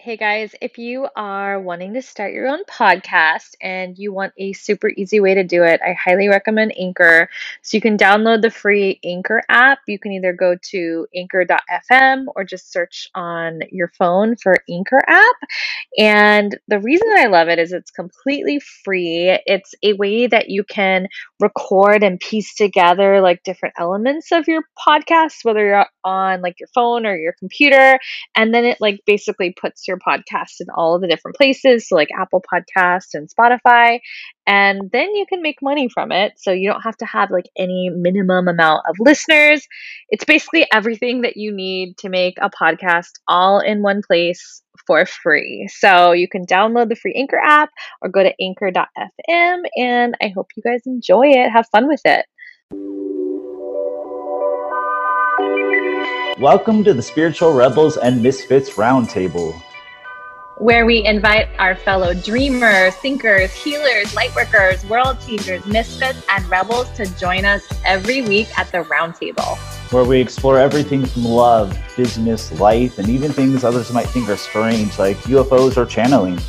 Hey guys, if you are wanting to start your own podcast and you want a super easy way to do it, I highly recommend Anchor. So you can download the free Anchor app. You can either go to anchor.fm or just search on your phone for Anchor app. And the reason I love it is it's completely free. It's a way that you can record and piece together like different elements of your podcast, whether you're on like your phone or your computer. And then it like basically puts your podcast in all of the different places, so like Apple Podcast and Spotify, and then you can make money from it. So you don't have to have like any minimum amount of listeners. It's basically everything that you need to make a podcast all in one place for free. So you can download the free Anchor app or go to anchor.fm and I hope you guys enjoy it. Have fun with it. Welcome to the Spiritual Rebels and Misfits Roundtable where we invite our fellow dreamers, thinkers, healers, lightworkers, world changers, misfits, and rebels to join us every week at the roundtable. Where we explore everything from love, business, life, and even things others might think are strange, like UFOs or channeling.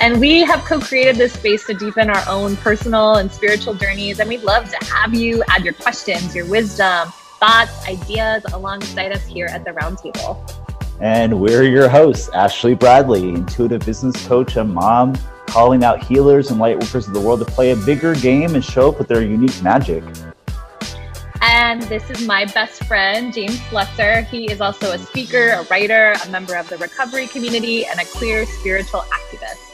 And we have co created this space to deepen our own personal and spiritual journeys. And we'd love to have you add your questions, your wisdom, thoughts, ideas alongside us here at the roundtable. And we're your hosts, Ashley Bradley, intuitive business coach and mom, calling out healers and light workers of the world to play a bigger game and show up with their unique magic. And this is my best friend, James Slesser. He is also a speaker, a writer, a member of the recovery community, and a queer spiritual activist.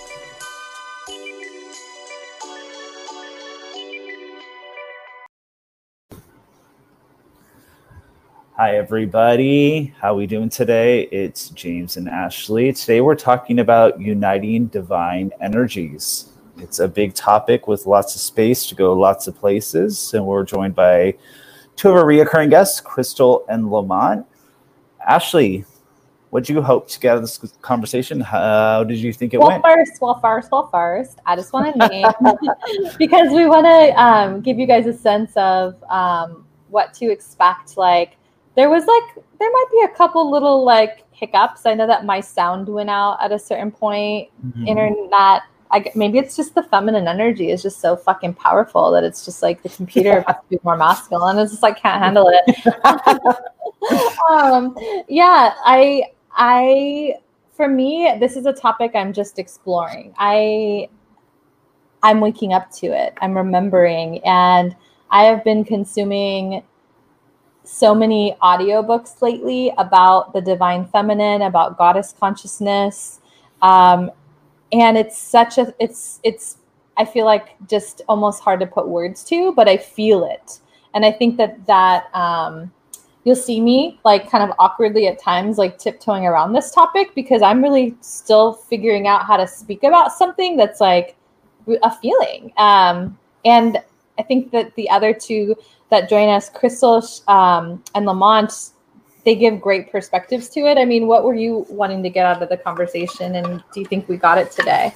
Hi, everybody. How we doing today? It's James and Ashley. Today we're talking about uniting divine energies. It's a big topic with lots of space to go lots of places, and we're joined by two of our reoccurring guests, Crystal and Lamont. Ashley, what do you hope to get out of this conversation? How did you think it well, went? First, well, first, well, first, I just want to name because we want to um, give you guys a sense of um, what to expect, like there was like there might be a couple little like hiccups. I know that my sound went out at a certain point. Mm-hmm. Internet. I, maybe it's just the feminine energy is just so fucking powerful that it's just like the computer has to be more masculine. It's just like can't handle it. um, yeah, I I for me this is a topic I'm just exploring. I I'm waking up to it. I'm remembering and I have been consuming so many audiobooks lately about the divine feminine, about goddess consciousness. Um, and it's such a it's it's I feel like just almost hard to put words to, but I feel it. And I think that that um, you'll see me like kind of awkwardly at times like tiptoeing around this topic because I'm really still figuring out how to speak about something that's like a feeling. Um, and I think that the other two that join us, Crystal um, and Lamont, they give great perspectives to it. I mean, what were you wanting to get out of the conversation, and do you think we got it today?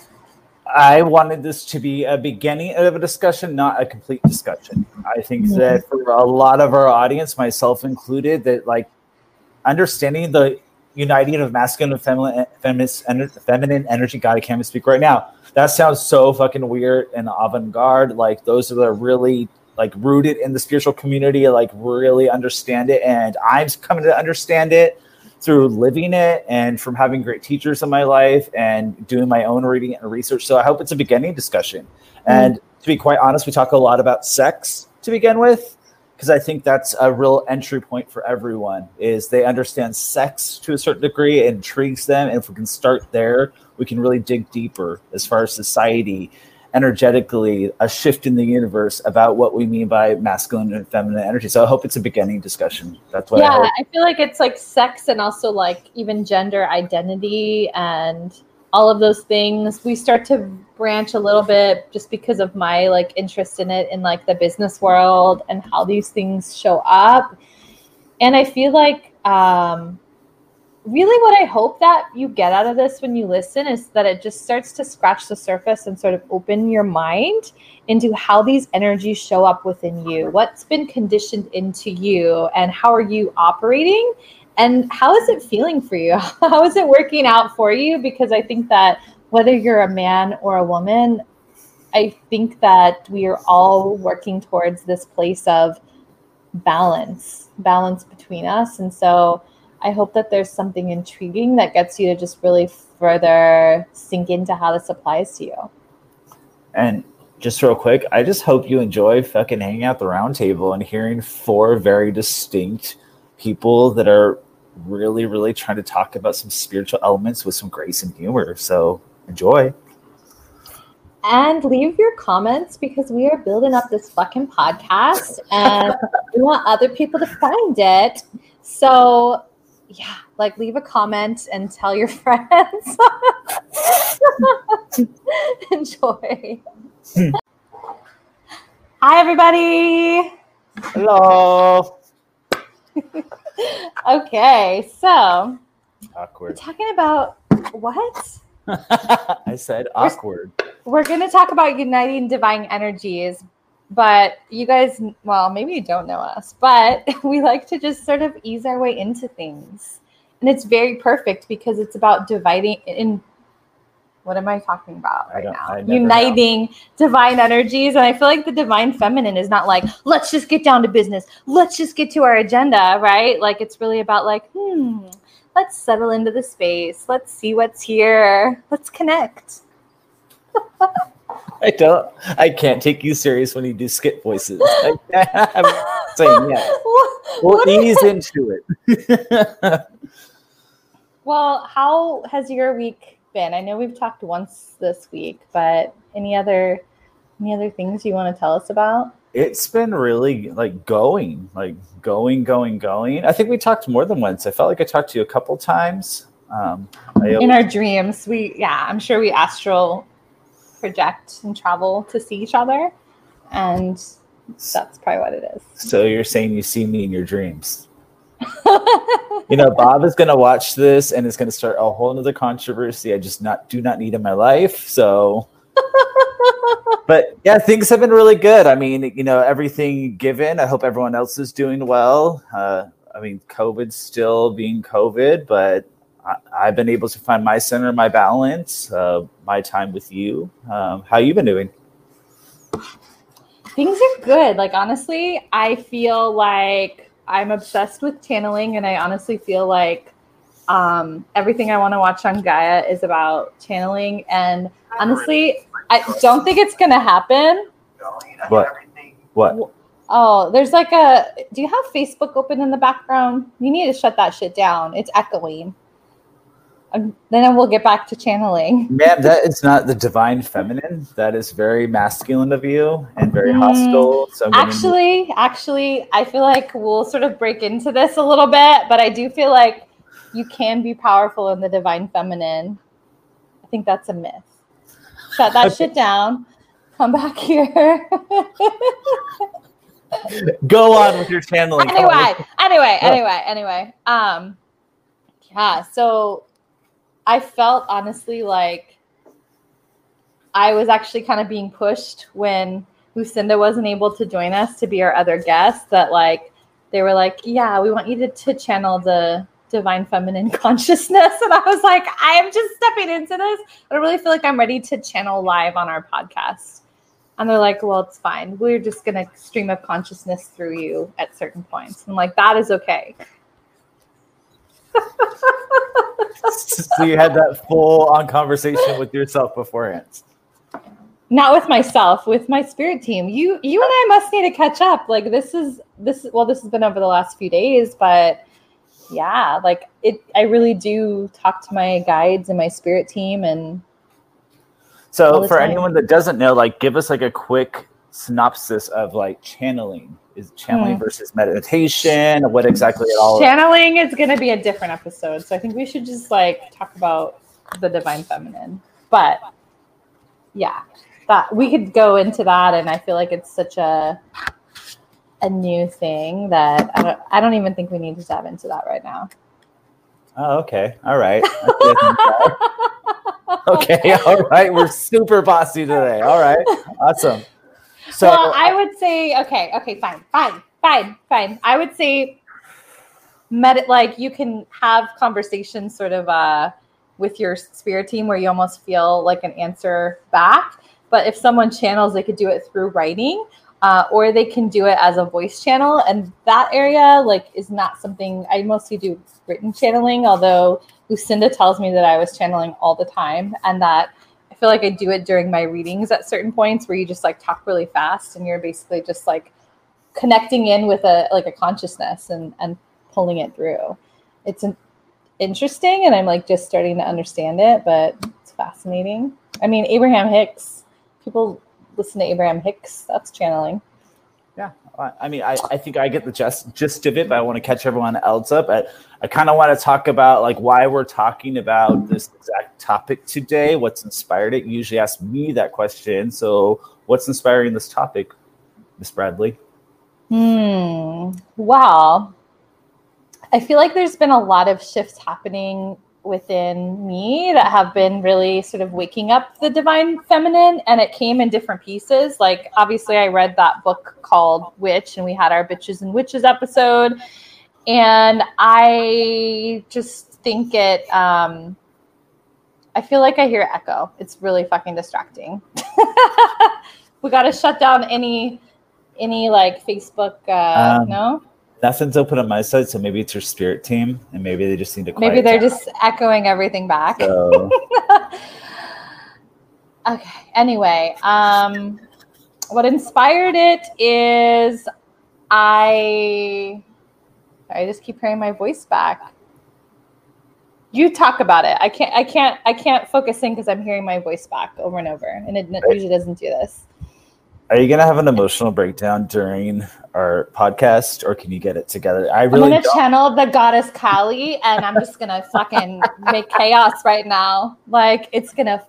I wanted this to be a beginning of a discussion, not a complete discussion. I think mm-hmm. that for a lot of our audience, myself included, that like understanding the uniting of masculine and feminine, feminine, feminine energy. God, I can't even speak right now. That sounds so fucking weird and avant garde. Like those are the really like rooted in the spiritual community, like really understand it. And I'm coming to understand it through living it and from having great teachers in my life and doing my own reading and research. So I hope it's a beginning discussion. Mm-hmm. And to be quite honest, we talk a lot about sex to begin with because I think that's a real entry point for everyone is they understand sex to a certain degree, it intrigues them. And if we can start there, we can really dig deeper as far as society energetically a shift in the universe about what we mean by masculine and feminine energy. So I hope it's a beginning discussion. That's what yeah, I, I feel like it's like sex and also like even gender identity and all of those things. We start to branch a little bit just because of my like interest in it in like the business world and how these things show up. And I feel like um really what I hope that you get out of this when you listen is that it just starts to scratch the surface and sort of open your mind into how these energies show up within you. What's been conditioned into you and how are you operating? And how is it feeling for you? How is it working out for you? Because I think that whether you're a man or a woman, I think that we are all working towards this place of balance, balance between us. And so I hope that there's something intriguing that gets you to just really further sink into how this applies to you. And just real quick, I just hope you enjoy fucking hanging out the round table and hearing four very distinct people that are really, really trying to talk about some spiritual elements with some grace and humor. So enjoy. And leave your comments because we are building up this fucking podcast and we want other people to find it. So, yeah, like leave a comment and tell your friends. Enjoy. Hi, everybody. Hello. okay, so we're Awkward. talking about what? I said awkward. We're going to talk about uniting divine energies, but you guys, well, maybe you don't know us, but we like to just sort of ease our way into things. And it's very perfect because it's about dividing in what am I talking about right now? Never know. Uniting divine energies. And I feel like the divine feminine is not like, let's just get down to business. Let's just get to our agenda, right? Like it's really about like, hmm, let's settle into the space. Let's see what's here. Let's connect. I don't. I can't take you serious when you do skit voices. I, am saying yes. What- We'll what is- ease into it. Well, how has your week been? I know we've talked once this week, but any other any other things you want to tell us about? it's been really like going, like going, going, going. I think we talked more than once. I felt like I talked to you a couple times. Um, I, In our dreams, we yeah, I'm sure we astral project and travel to see each other, and that's probably what it is. so you're saying you see me in your dreams? You know, Bob is to watch this and it's to start a whole nother controversy. I just not do not need in my life. So, but yeah, things have been really good. I mean, you know, everything given. I hope everyone else is doing well. Uh, I mean, COVID's still being COVID, but I, I've been able to find my center, my balance, uh, my time with you. Um, how you been doing? Things are good. Like honestly, I feel like I'm obsessed with channeling, and I honestly feel like um, everything I want to watch on Gaia is about channeling. And honestly, I don't think it's gonna happen. What? What? Oh, there's like a. Do you have Facebook open in the background? You need to shut that shit down. It's echoing. Then we'll get back to channeling. Ma'am, that is not the divine feminine. That is very masculine of you and very Mm, hostile. So Actually, actually, I feel like we'll sort of break into this a little bit, but I do feel like you can be powerful in the divine feminine. I think that's a myth. Shut that Okay. shit down. Come back here. go on with your channeling. Anyway, anyway, Oh. anyway, anyway. Um, yeah. So I felt honestly like I was actually kind of being pushed when Lucinda wasn't able to join us to be our other guest. That like they were like, yeah, we want you to, to channel the divine feminine consciousness, and I was like, I am just stepping into this. I don't really feel like I'm ready to channel live on our podcast. And they're like, well, it's fine. We're just going to stream of consciousness through you at certain points. I'm like, that is okay. so you had that full on conversation with yourself beforehand. Not with myself, with my spirit team. You you and I must need to catch up. Like this is this well, this has been over the last few days, but yeah, like it I really do talk to my guides and my spirit team and So for time. anyone that doesn't know, like give us like a quick synopsis of like channeling. Is channeling Hmm. versus meditation? What exactly it all channeling is going to be a different episode. So I think we should just like talk about the divine feminine. But yeah, that we could go into that and I feel like it's such a a new thing that I don't I don't even think we need to dive into that right now. Oh, okay. All right. okay. All right. We're super bossy today. All right. Awesome. So well, I would say okay, okay, fine, fine, fine, fine. I would say med like you can have conversations sort of uh with your spirit team where you almost feel like an answer back. But if someone channels, they could do it through writing. Uh, or they can do it as a voice channel and that area like is not something i mostly do written channeling although lucinda tells me that i was channeling all the time and that feel like i do it during my readings at certain points where you just like talk really fast and you're basically just like connecting in with a like a consciousness and and pulling it through it's an interesting and i'm like just starting to understand it but it's fascinating i mean abraham hicks people listen to Abraham Hicks. That's channeling. Yeah, I mean, I, I think I get the gist, gist of it, but I want to catch everyone else up. I, I kind of want to talk about like why we're talking about this exact topic today. What's inspired it? You usually ask me that question. So, what's inspiring this topic, Miss Bradley? Hmm. Well, I feel like there's been a lot of shifts happening within me that have been really sort of waking up the divine feminine and it came in different pieces. Like obviously i read that book called witch and we had our bitches and witches episode and i just think it um i feel like i hear echo. It's really fucking distracting. We got to shut down any any like facebook uh um, no nothing's open on my side, so maybe it's your spirit team, and maybe they just need to. Maybe they're down. just echoing everything back. So. okay. Anyway, um, what inspired it is I. I just keep hearing my voice back. You talk about it. I can't. I can't. I can't focus in because I'm hearing my voice back over and over, and it usually doesn't do this. Are you gonna have an emotional breakdown during our podcast, or can you get it together? I really. I'm gonna don't. channel the goddess Kali, and I'm just gonna fucking make chaos right now. Like it's gonna.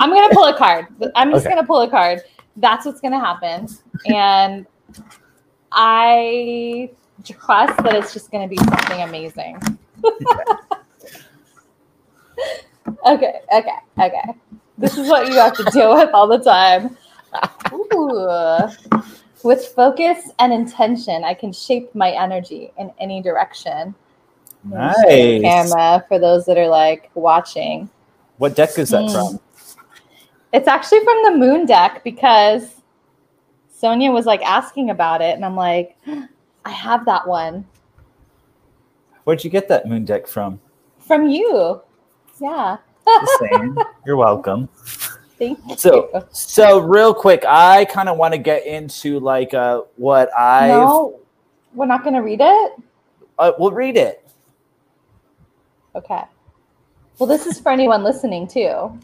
I'm gonna pull a card. I'm just okay. gonna pull a card. That's what's gonna happen, and I trust that it's just gonna be something amazing. okay, okay, okay. This is what you have to deal with all the time. Ooh. With focus and intention, I can shape my energy in any direction. Nice. Camera for those that are like watching. What deck is that mm. from? It's actually from the moon deck because Sonia was like asking about it, and I'm like, I have that one. Where'd you get that moon deck from? From you. Yeah. You're welcome. Thank you. So, so real quick, I kind of want to get into like uh, what I. No, we're not going to read it. Uh, we'll read it. Okay. Well, this is for anyone listening too.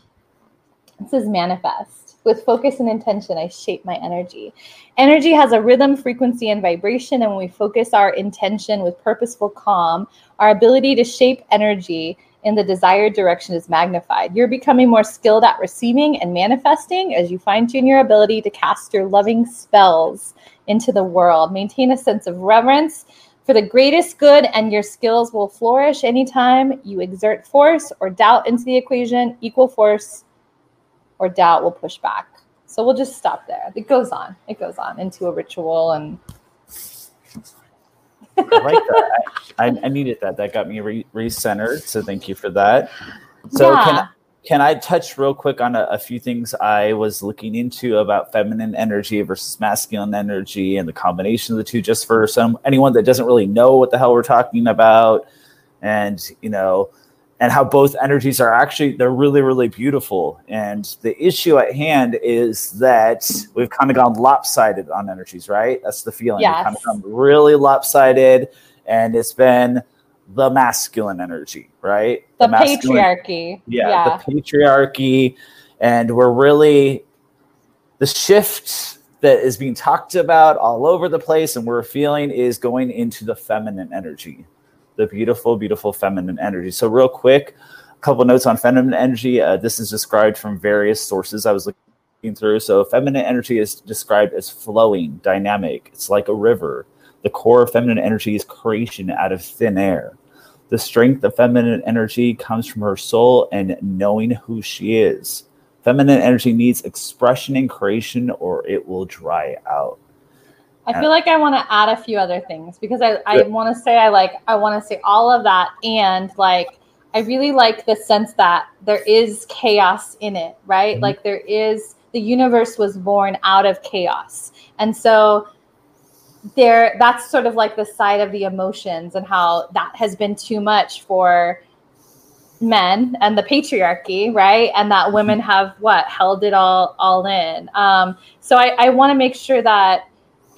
This is manifest. With focus and intention, I shape my energy. Energy has a rhythm, frequency, and vibration. And when we focus our intention with purposeful calm, our ability to shape energy in the desired direction is magnified. You're becoming more skilled at receiving and manifesting as you fine tune your ability to cast your loving spells into the world. Maintain a sense of reverence for the greatest good, and your skills will flourish anytime you exert force or doubt into the equation. Equal force or doubt will push back. So we'll just stop there. It goes on. It goes on into a ritual and I like that. I, I, needed that. That got me re- recentered. So thank you for that. So yeah. can I, can I touch real quick on a, a, few things I was looking into about feminine energy versus masculine energy and the combination of the two, just for some anyone that doesn't really know what the hell we're talking about, and you know, and how both energies are actually they're really really beautiful. And the issue at hand is that we've kind of gone lopsided on energies right? That's the feeling. Yes. we've kind of gone really lopsided and it's been the masculine energy right? The, the patriarchy. Yeah, yeah. the patriarchy. And we're really the shift that is being talked about all over the place and we're feeling is going into the feminine energy the beautiful, beautiful feminine energy. So, real quick, a couple notes on feminine energy. Uh, this is described from various sources I was looking through. So, feminine energy is described as flowing, dynamic. It's like a river. The core of feminine energy is creation out of thin air. The strength of feminine energy comes from her soul and knowing who she is. Feminine energy needs expression and creation or it will dry out. I feel like I want to add a few other things because I, I want to say I like I want to say all of that and like I really like the sense that there is chaos in it, right? Mm-hmm. Like there is the universe was born out of chaos. And so there that's sort of like the side of the emotions and how that has been too much for men and the patriarchy right and that women mm-hmm. have what held it all all in um, so i, I want to make sure that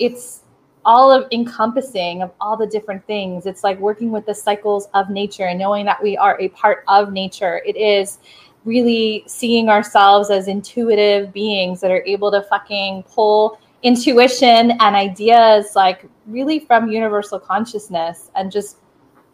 it's all of encompassing of all the different things. It's like working with the cycles of nature and knowing that we are a part of nature. It is really seeing ourselves as intuitive beings that are able to fucking pull intuition and ideas like really from universal consciousness and just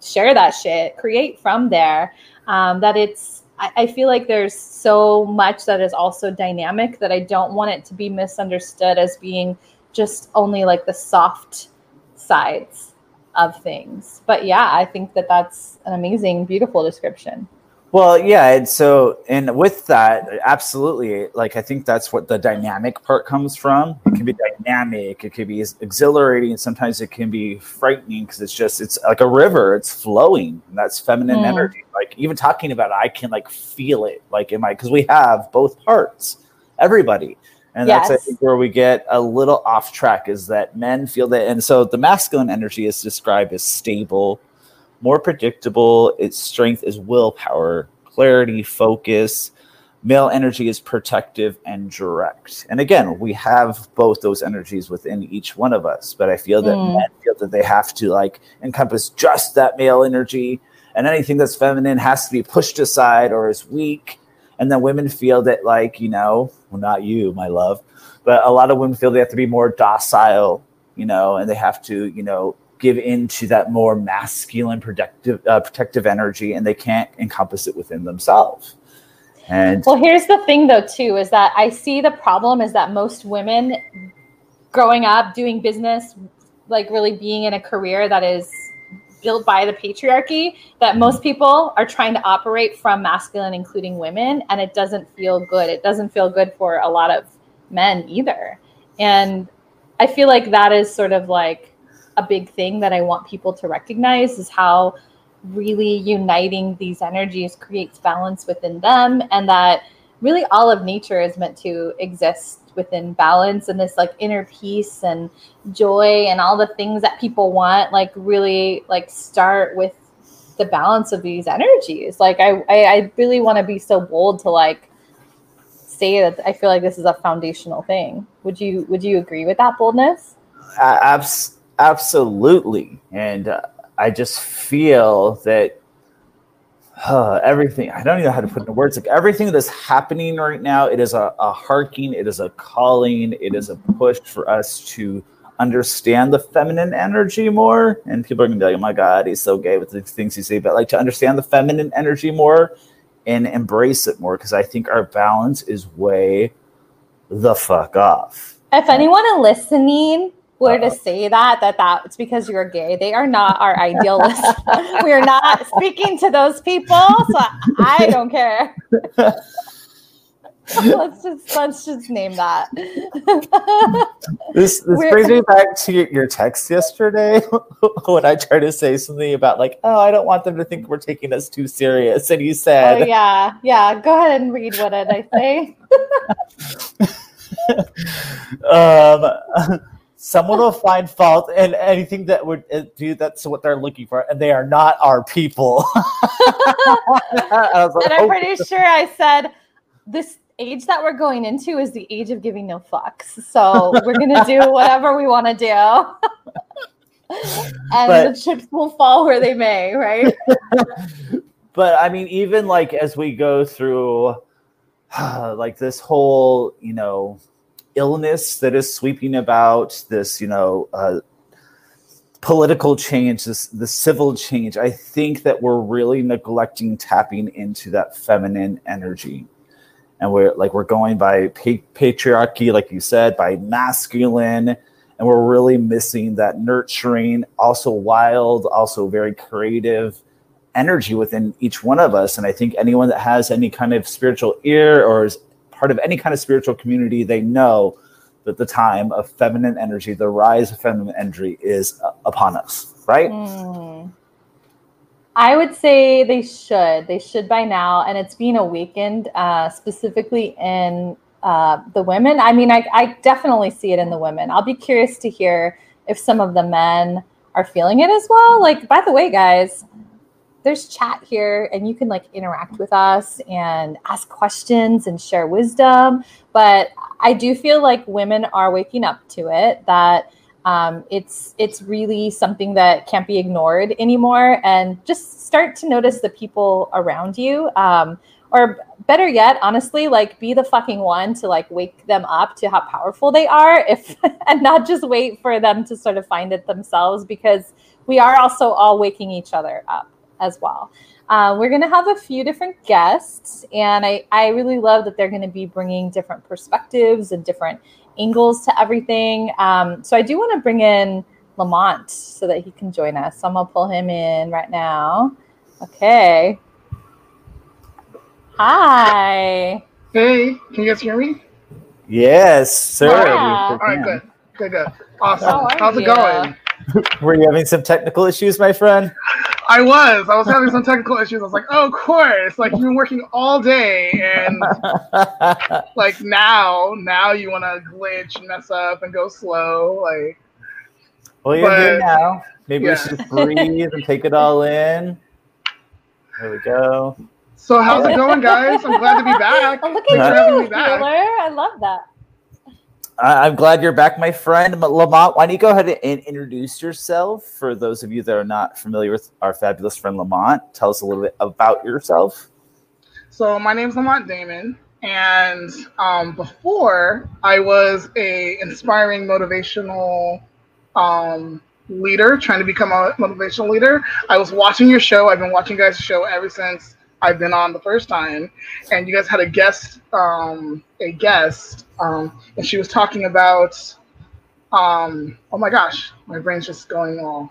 share that shit create from there. Um, that it's I, I feel like there's so much that is also dynamic that i don't want it to be misunderstood as being just only like the soft sides of things but yeah i think that that's an amazing beautiful description well, yeah, and so and with that, absolutely, like I think that's what the dynamic part comes from. It can be dynamic, it can be exhilarating, and sometimes it can be frightening because it's just it's like a river, it's flowing, and that's feminine mm. energy. Like even talking about it, I can like feel it, like in my because we have both parts, everybody. And yes. that's I think where we get a little off track is that men feel that, and so the masculine energy is described as stable, more predictable. Its strength is willpower, clarity, focus. Male energy is protective and direct. And again, we have both those energies within each one of us. But I feel that mm. men feel that they have to like encompass just that male energy, and anything that's feminine has to be pushed aside or is weak. And then women feel that, like, you know, well, not you, my love, but a lot of women feel they have to be more docile, you know, and they have to, you know, give into that more masculine protective uh, protective energy and they can't encompass it within themselves. And well here's the thing though too is that i see the problem is that most women growing up doing business like really being in a career that is built by the patriarchy that most mm-hmm. people are trying to operate from masculine including women and it doesn't feel good it doesn't feel good for a lot of men either and i feel like that is sort of like a big thing that I want people to recognize is how really uniting these energies creates balance within them and that really all of nature is meant to exist within balance and this like inner peace and joy and all the things that people want like really like start with the balance of these energies. Like i i, I really want to be so bold to like say that i feel like this is a foundational thing. Would you would you agree with that boldness? Uh, abs- Absolutely. And uh, I just feel that uh, everything, I don't even know how to put into words, like everything that's happening right now, it is a, a harking, it is a calling, it is a push for us to understand the feminine energy more. And people are gonna be like, oh my God, he's so gay with the things he say, but like to understand the feminine energy more and embrace it more because I think our balance is way the fuck off. If anyone is listening were to say that that that it's because you're gay. They are not our idealists. We are not speaking to those people so i don't care. Let's just let's just name that. This this brings me back to your, your text yesterday when i tried to say something about like oh i don't want them to think we're taking us too serious and you said oh yeah. Yeah go ahead and read what did i say? Um someone will find fault in anything that would uh, do that's what they're looking for and they are not our people. Like, and i'm pretty sure i said this age that we're going into is the age of giving no fucks so we're gonna do whatever we want to do. And but, the chips will fall where they may right? But i mean even like as we go through like this whole you know illness that is sweeping about, this, you know, uh, political change, this the civil change, I think that we're really neglecting tapping into that feminine energy. And we're like we're going by pa- patriarchy, like you said, by masculine, and we're really missing that nurturing, also wild, also very creative energy within each one of us. And I think anyone that has any kind of spiritual ear or is part of any kind of spiritual community, they know that the time of feminine energy, the rise of feminine energy, is uh, upon us, right? Mm. I would say they should. They should by now, and it's being awakened uh, specifically in uh, the women. I mean, I, I definitely see it in the women. I'll be curious to hear if some of the men are feeling it as well. Like, by the way, guys, there's chat here and you can like interact with us and ask questions and share wisdom. But I do feel like women are waking up to it that um, it's it's really something that can't be ignored anymore and just start to notice the people around you um, or better yet honestly like be the fucking one to like wake them up to how powerful they are if and not just wait for them to sort of find it themselves because we are also all waking each other up as well. Uh, we're going to have a few different guests, and I, I really love that they're going to be bringing different perspectives and different angles to everything. Um, so I do want to bring in Lamont so that he can join us. So I'm going to pull him in right now. Okay. Hi. Hey, can you guys hear me? Yes, sir. Yeah. All right, good, good, good. Awesome. How are How's it going? Were you having some technical issues, my friend? I was. I was having some technical issues. I was like, oh, of course. Like you've been working all day, and like now, now you want to glitch, mess up, and go slow. Like, well, you're here now. Maybe yeah. we should just breathe and take it all in. There we go. so how's it going, guys? I'm glad to be back. Oh, look Thanks at for having you, me back. Healer. I love that. I'm glad you're back, my friend. Lamont, why don't you go ahead and introduce yourself for those of you that are not familiar with our fabulous friend Lamont? Tell us a little bit about yourself. So my name's Lamont Damon, and um, before I was a inspiring motivational um, leader, trying to become a motivational leader. I was watching your show. I've been watching guys' show ever since I've been on the first time, and you guys had a guest, um, a guest, um, and she was talking about. Um, oh my gosh, my brain's just going all.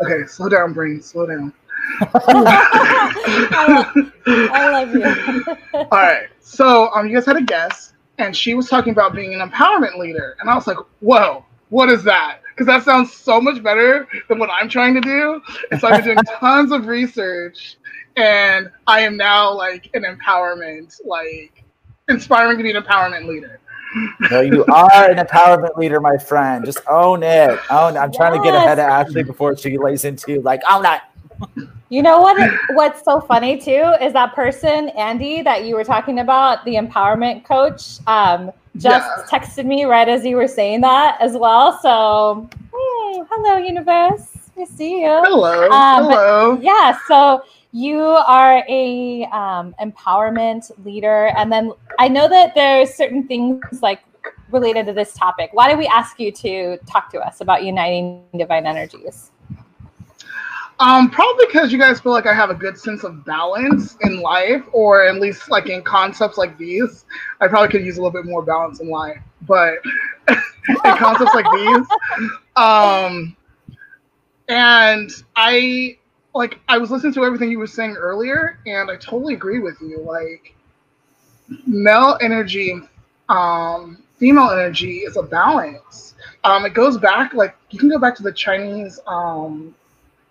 Okay, slow down, brain, slow down. I, love, I love you. All right. So um, you guys had a guest, and she was talking about being an empowerment leader, and I was like, "Whoa, what is that?" Because that sounds so much better than what I'm trying to do. And so I've been doing tons of research, and I am now like an empowerment, like inspiring to be an empowerment leader. No, you are an empowerment leader, my friend. Just own it. Own it. I'm trying to get ahead of Ashley before she lays into like own not. You know what? What's so funny too is that person, Andy, that you were talking about, the empowerment coach, um, just Yeah. texted me right as you were saying that as well. So, hey, hello, universe. We see you. Hello, Um, hello. Yeah. So you are a um, empowerment leader, and then I know that there's certain things like related to this topic. Why did we ask you to talk to us about uniting divine energies? Um, probably because you guys feel like I have a good sense of balance in life, or at least like in concepts like these. I probably could use a little bit more balance in life, but in concepts like these, um, and I like I was listening to everything you were saying earlier, and I totally agree with you. Like male energy, um, female energy is a balance. Um, it goes back like you can go back to the Chinese um,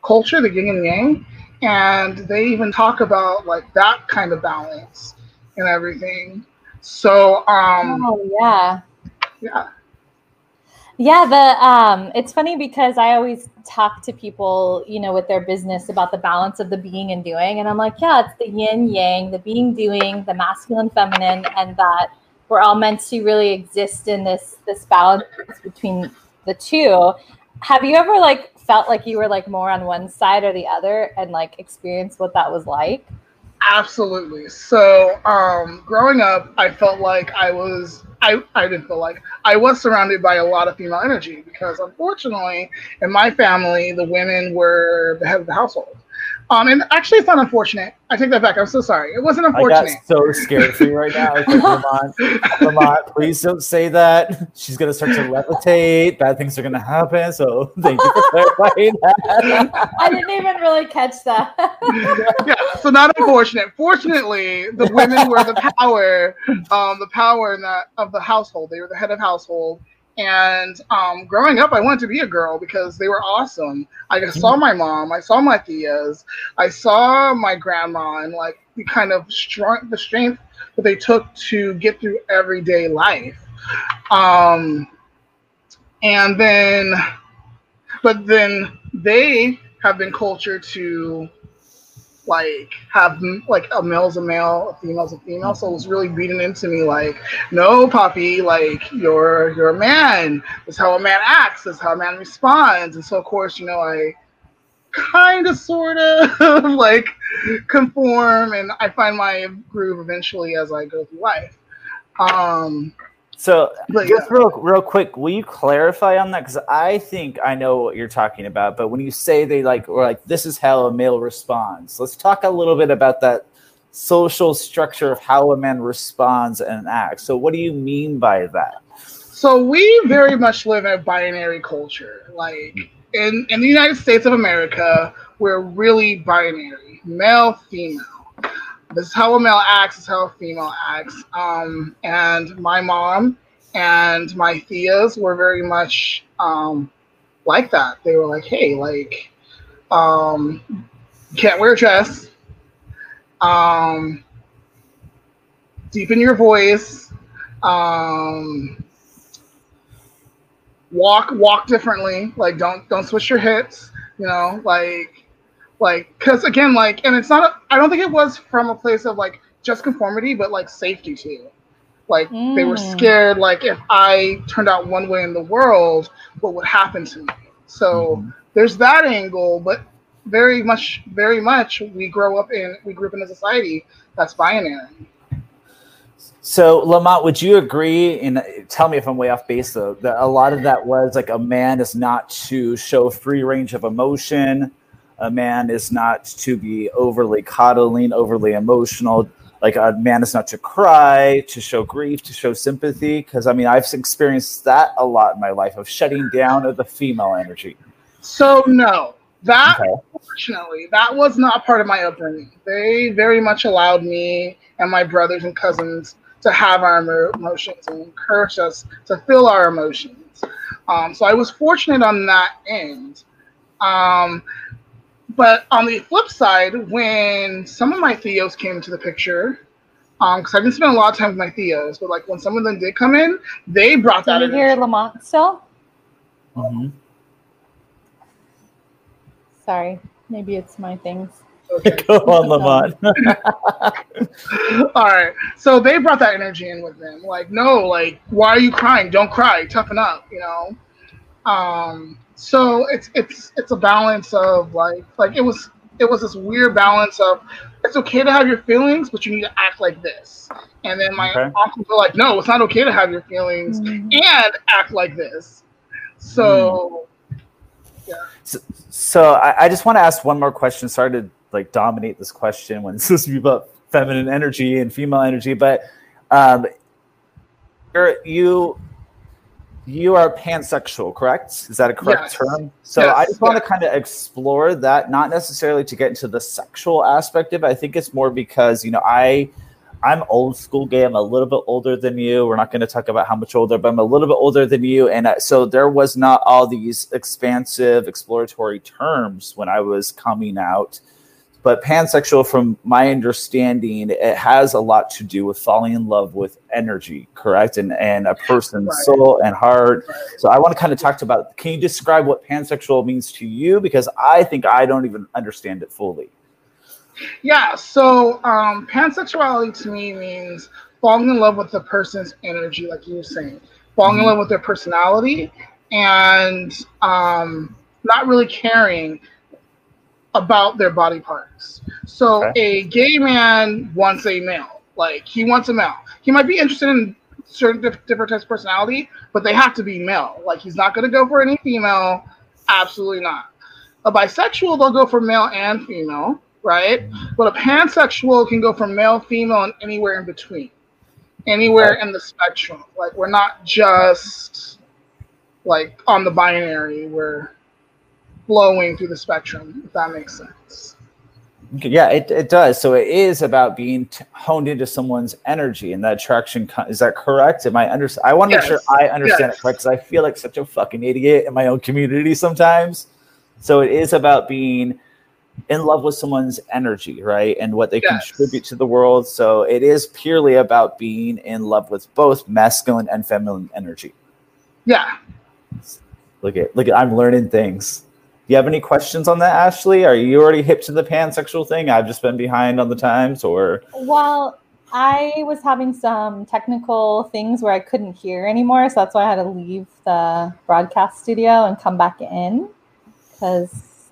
culture, the yin and yang, and they even talk about like that kind of balance and everything. So um, oh yeah. yeah, Yeah, the um it's funny because I always talk to people, you know, with their business about the balance of the being and doing. And I'm like, yeah, it's the yin yang, the being doing, the masculine feminine, and that we're all meant to really exist in this this balance between the two. Have you ever like felt like you were like more on one side or the other and like experienced what that was like? Absolutely. So um, growing up, I felt like I was. I, I didn't feel like I was surrounded by a lot of female energy because unfortunately in my family the women were the head of the household. Um, and actually, it's not unfortunate. I take that back. I'm so sorry. It wasn't unfortunate. I unfortunate. got so scared for you right now. I was like, Lamont, Lamont, please don't say that. She's gonna start to levitate. Bad things are gonna happen. So thank you for clarifying that. I didn't even really catch that. yeah, so not unfortunate. Fortunately, the women were the power, um, the power in that of the household. They were the head of household. And um, growing up, I wanted to be a girl because they were awesome. I just saw my mom, I saw my tias, I saw my grandma, and like the kind of strong, the strength that they took to get through everyday life. Um, and then, but then they have been cultured to like have like a male's a male, a female's a female. So it was really beaten into me like, no, Poppy, like you're you're a man. That's how a man acts. That's how a man responds. And so of course, you know, I kind of sort of like conform and I find my groove eventually as I go through life. Um, So just real real quick, will you clarify on that? Because I think I know what you're talking about, but when you say they like or like this is how a male responds, let's talk a little bit about that social structure of how a man responds and acts. So what do you mean by that? So we very much live in a binary culture. Like in, in the United States of America, we're really binary, male, female. This is how a male acts, is how a female acts. Um, and my mom and my tias were very much um, like that. They were like, hey, like, um, can't wear a dress. Um, deepen your voice. Um, walk walk differently like don't don't switch your hips you know like like because again like and it's not a, i don't think it was from a place of like just conformity but like safety too like they were Mm. scared like if i turned out one way in the world what would happen to me so Mhm. there's that angle but very much very much we grow up in we grew up in a society that's binary So Lamont, would you agree? And tell me if I'm way off base though. That a lot of that was like a man is not to show free range of emotion. A man is not to be overly coddling, overly emotional. Like a man is not to cry, to show grief, to show sympathy. Because I mean, I've experienced that a lot in my life of shutting down of the female energy. so no that Okay. Unfortunately, that was not part of my upbringing. They very much allowed me and my brothers and cousins to have our emotions and encouraged us to feel our emotions. Um, so I was fortunate on that end. Um, but on the flip side, when some of my tios came into the picture, um, because I didn't spend a lot of time with my tios, but like when some of them did come in, they brought that Can you in. hear Lamont still? Mhm. Sorry, maybe it's my things. Go on, Lamont. All right. So they brought that energy in with them. Like, no, like, why are you crying? Don't cry. Toughen up. You know. Um. So it's it's it's a balance of like like it was it was this weird balance of it's okay to have your feelings, but you need to act like this. And then my Okay. uncles were like, no, it's not okay to have your feelings Mm. and act like this. So So I, I just want to ask one more question. Sorry to like dominate this question when it's supposed to be about feminine energy and female energy, but um, you're, you you are pansexual, correct? Is that a correct Yes. term? So Yes, I just want yeah. to kind of explore that, not necessarily to get into the sexual aspect of it. I think it's more because you know I I'm old school gay. I'm a little bit older than you. We're not going to talk about how much older, but I'm a little bit older than you. And uh, so there was not all these expansive, exploratory terms when I was coming out. But pansexual, from my understanding, it has a lot to do with falling in love with energy, correct? And and a person's Right. soul and heart. So I want to kind of talk to about. Can you describe what pansexual means to you? Because I think I don't even understand it fully. Yeah, so um, pansexuality to me means falling in love with the person's energy, like you were saying, falling in Mhm. love with their personality, and um, not really caring about their body parts. So Okay. a gay man wants a male, like he wants a male. He might be interested in certain diff- different types of personality, but they have to be male. Like he's not going to go for any female, absolutely not. A bisexual, they'll go for male and female, right? But a pansexual can go for male, female, and anywhere in between, anywhere in the spectrum. Like we're not just like on the binary. We're flowing through the spectrum. If that makes sense. Yeah, it, it does. So it is about being t- honed into someone's energy and that attraction. Co- is that correct? Am I under? I want to Yes. make sure I understand Yes. it correct because I feel like such a fucking idiot in my own community sometimes. So it is about being in love with someone's energy, right, and what they Yes. contribute to the world. So it is purely about being in love with both masculine and feminine energy. Yeah. Look at look at I'm learning things. Do you have any questions on that, Ashley? Are you already hip to the pansexual thing? I've just been behind on the times, or Well, I was having some technical things where I couldn't hear anymore, so that's why I had to leave the broadcast studio and come back in because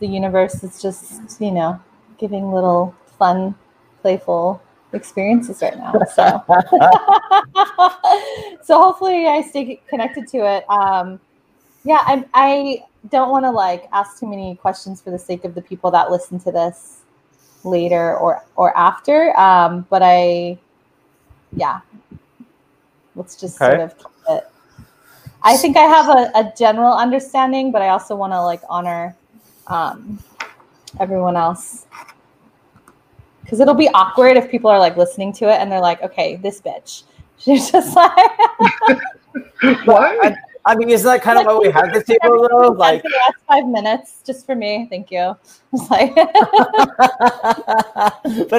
the universe is just, you know, giving little fun, playful experiences right now. So, so hopefully I stay connected to it. Um, yeah, I, I don't want to like ask too many questions for the sake of the people that listen to this later or or after. Um, but I, yeah, let's just Okay. sort of keep it. I think I have a, a general understanding, but I also want to like honor um, everyone else because it'll be awkward if people are like listening to it and they're like, "Okay, this bitch." She's just like, What? I mean, isn't that kind of why we have the table though? Like, the last five minutes, just for me, thank you. Like, but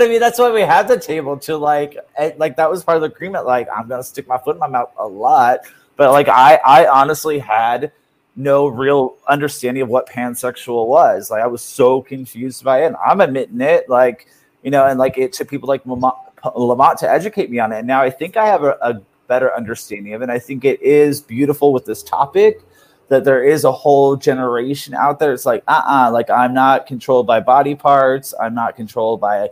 I mean, that's why we have the table to like, eh, like that was part of the agreement. Like, I'm gonna stick my foot in my mouth a lot, but like, I, I honestly had no real understanding of what pansexual was. Like, I was so confused by it. And I'm admitting it. Like, you know, and like it took people like Lamont, Lamont to educate me on it. And now I think I have a, a better understanding of it. And I think it is beautiful with this topic that there is a whole generation out there. It's like, uh uh like I'm not controlled by body parts. I'm not controlled by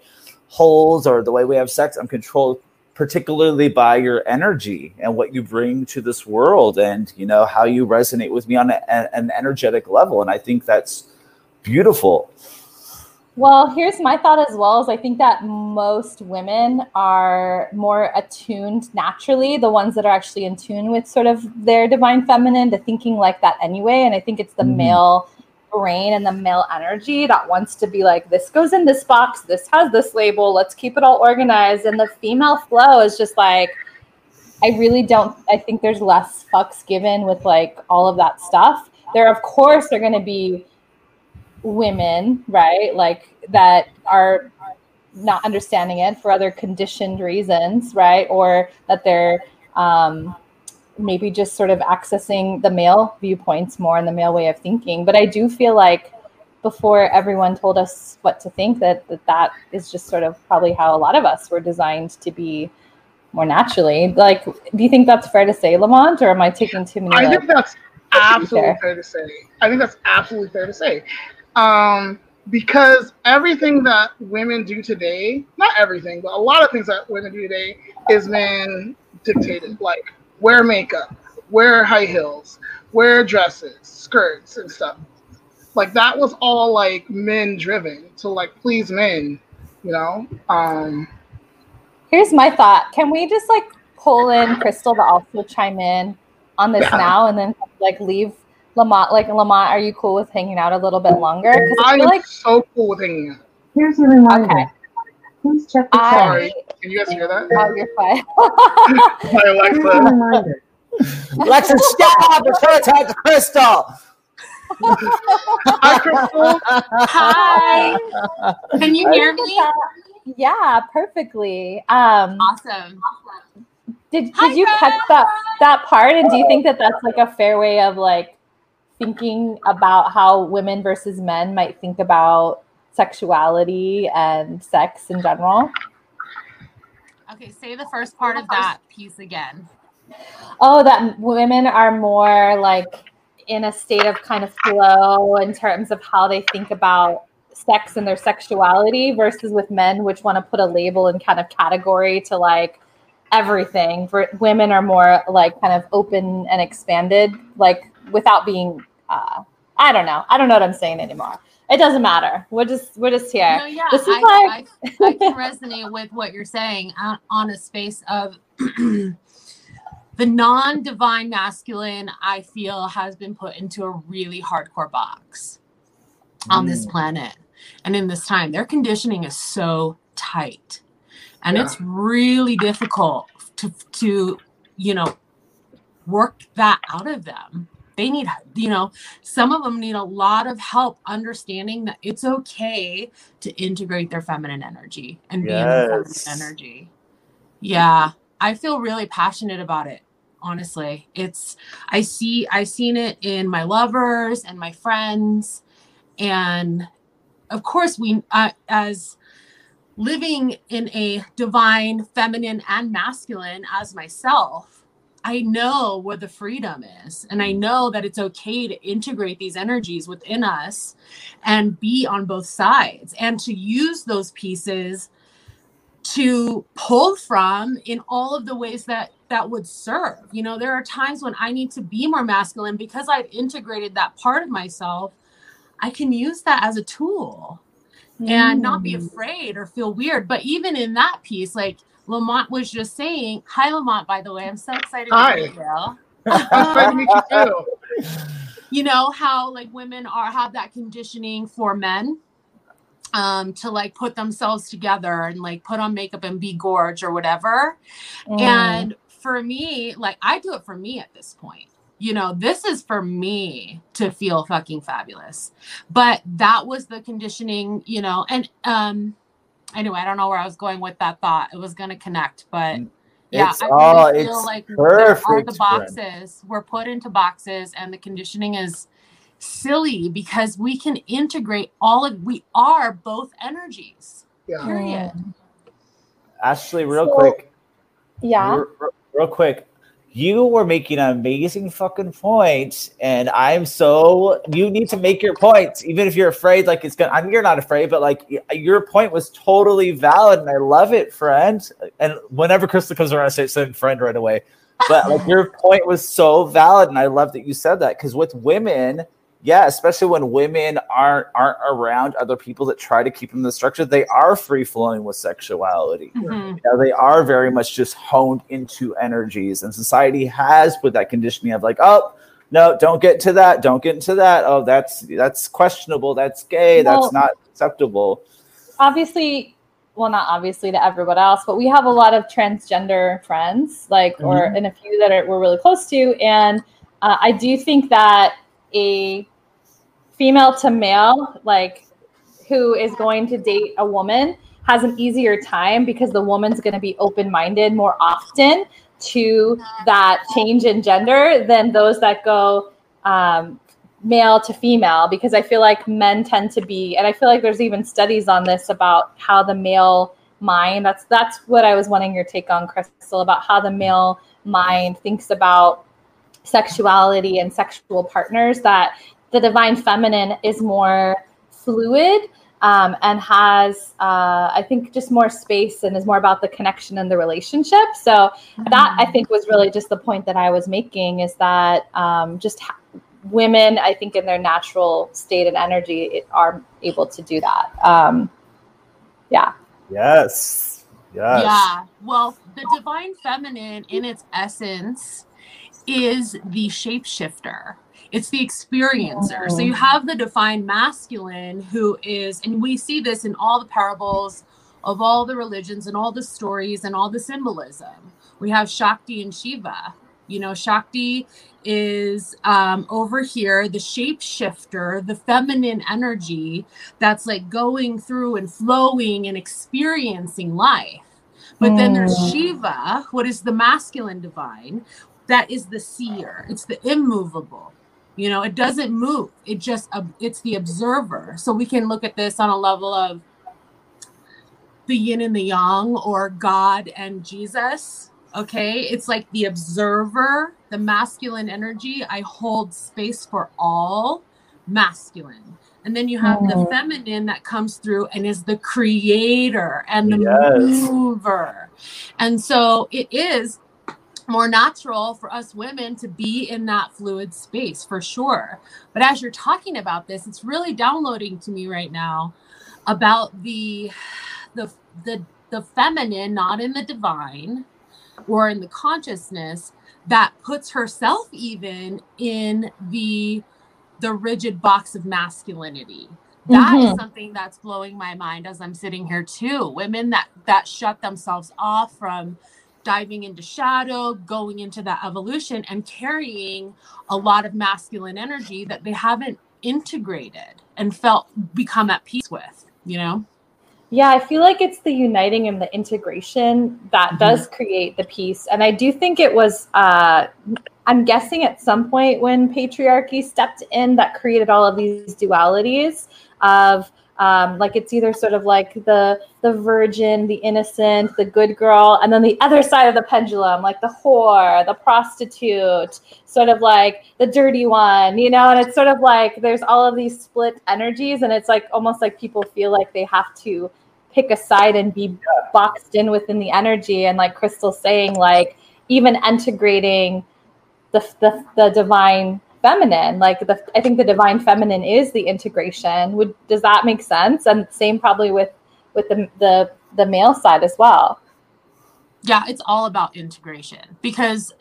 holes or the way we have sex. I'm controlled particularly by your energy and what you bring to this world and, you know, how you resonate with me on a, an energetic level. And I think that's beautiful. Well, here's my thought as well is I think that most women are more attuned naturally, the ones that are actually in tune with sort of their divine feminine to thinking like that anyway. And I think it's the Mhm. male brain and the male energy that wants to be like, this goes in this box, this has this label, let's keep it all organized. And the female flow is just like, I really don't I think there's less fucks given with like all of that stuff. There of course are gonna be women, right? Like that are not understanding it for other conditioned reasons, right? Or that they're um, maybe just sort of accessing the male viewpoints more and the male way of thinking. But I do feel like before everyone told us what to think, that that, that is just sort of probably how a lot of us were designed to be more naturally. Like, do you think that's fair to say, Lamont, or am I taking too many? I like- think that's absolutely Fair. fair to say. I think that's absolutely fair to say. Um, because everything that women do today, not everything, but a lot of things that women do today is men dictated. Like wear makeup, wear high heels, wear dresses, skirts, and stuff. Like that was all like men driven to like please men, you know? Um, Here's my thought. Can we just like pull in Crystal to also chime in on this Yeah. now and then like leave Lamont like Lamont, are you cool with hanging out a little bit longer? Because I I feel am like so cool with hanging out. Here's a reminder. Okay. Please check the I. Sorry. Can you guys hear that? oh you're fine. My Here's a Alexa. reminder. Alexa, stop! It's her time to Crystal. Hi, Crystal. Hi. Can you hear me? yeah, perfectly. Um Awesome. did Hi, did you catch that that part and do you think that that's like a fair way of like thinking about how women versus men might think about sexuality and sex in general? Okay, say the first part of that piece again. Oh, that women are more like in a state of kind of flow in terms of how they think about sex and their sexuality versus with men, which want to put a label and kind of category to like everything. For women are more like kind of open and expanded, like without being uh, I don't know. I don't know what I'm saying anymore. It doesn't matter. We're just we're just here. No, yeah, This is I, I, I can resonate with what you're saying on, on a space of the non-divine masculine. I feel has been put into a really hardcore box on this Mm. planet, and in this time, their conditioning is so tight, and Yeah. it's really difficult to to you know work that out of them. They need, you know, some of them need a lot of help understanding that it's okay to integrate their feminine energy and be in their feminine energy. Yeah, I feel really passionate about it. Honestly, it's I see i've seen it in my lovers and my friends, and of course we uh, as living in a divine feminine and masculine as myself I know where the freedom is. And I know that it's okay to integrate these energies within us and be on both sides and to use those pieces to pull from in all of the ways that that would serve. You know, there are times when I need to be more masculine because I've integrated that part of myself. I can use that as a tool and not be Mm. afraid or feel weird. But even in that piece, like Lamont was just saying, hi Lamont, by the way, I'm so excited Hi. to meet you. Nice to meet you too. You know how like women are have that conditioning for men um to like put themselves together and like put on makeup and be gorge or whatever. Mm. And for me, like I do it for me at this point. You know, this is for me to feel fucking fabulous. But that was the conditioning, you know, and um anyway, I don't know where I was going with that thought. It was gonna connect, but yeah, It's I all- feel it's like there are the perfect, friend. boxes. We're put into boxes and the conditioning is silly because we can integrate all of we are both energies. Yeah. Period. Ashley, real So- quick, Yeah. real, real quick, you were making an amazing fucking points, point, and I'm so you need to make your points, even if you're afraid. Like it's gonna, I mean, you're not afraid, but like your point was totally valid, and I love it, friend. And whenever Crystal comes around, I say same friend right away. But like your point was so valid, and I love that you said that because with women, yeah, especially when women aren't aren't around other people that try to keep them in the structure, they are free flowing with sexuality Mhm. you know, they are very much just honed into energies and society has put that conditioning of like oh no don't get into that don't get into that oh that's that's questionable that's gay Well- that's not acceptable obviously well not obviously to everyone else but we have a lot of transgender friends like or Mhm. and a few that are, we're really close to and uh, i do think that a female to male like who is going to date a woman has an easier time because the woman's going to be open-minded more often to that change in gender than those that go um, male to female because I feel like men tend to be, and I feel like there's even studies on this about how the male mind. That's that's what I was wanting your take on, Crystal, about how the male mind thinks about sexuality and sexual partners. That the divine feminine is more fluid um, and has, uh, I think, just more space and is more about the connection and the relationship. So that I think was really just the point that I was making is that um, just ha- women, I think, in their natural state and energy, it, are able to do that. Um, yeah. yes yes Yeah. Well, the divine feminine in its essence is the shapeshifter. It's the experiencer. So you have the divine masculine who is, and we see this in all the parables of all the religions and all the stories and all the symbolism. We have Shakti and Shiva. You know, Shakti is um, over here, the shapeshifter, the feminine energy that's like going through and flowing and experiencing life. But then there's Mm. Shiva, what is the masculine divine, that is the seer. It's the immovable. You know, it doesn't move. It just uh, it's the observer. So we can look at this on a level of the yin and the yang or God and Jesus. Okay, it's like the observer, the masculine energy. I hold space for all masculine. And then you have the Mm. feminine that comes through and is the creator and the Yes. mover. And so it is more natural for us women to be in that fluid space for sure. But as you're talking about this, it's really downloading to me right now about the the the the feminine, not in the divine or in the consciousness that puts herself even in the the rigid box of masculinity. That mm-hmm. is something that's blowing my mind as I'm sitting here too. Women that that shut themselves off from diving into shadow, going into that evolution and carrying a lot of masculine energy that they haven't integrated and felt become at peace with, you know? Yeah, I feel like it's the uniting and the integration that mm-hmm. does create the peace. And I do think it was, uh, I'm guessing at some point when patriarchy stepped in, that created all of these dualities of um, like it's either sort of like the the virgin, the innocent, the good girl, and then the other side of the pendulum, like the whore, the prostitute, sort of like the dirty one, you know. And it's sort of like there's all of these split energies, and it's like almost like people feel like they have to pick a side and be boxed in within the energy. And like Crystal saying, like even integrating the the, the divine feminine like the i think the divine feminine is the integration. Would does that make sense? And same probably with with the the the male side as well. Yeah it's all about integration because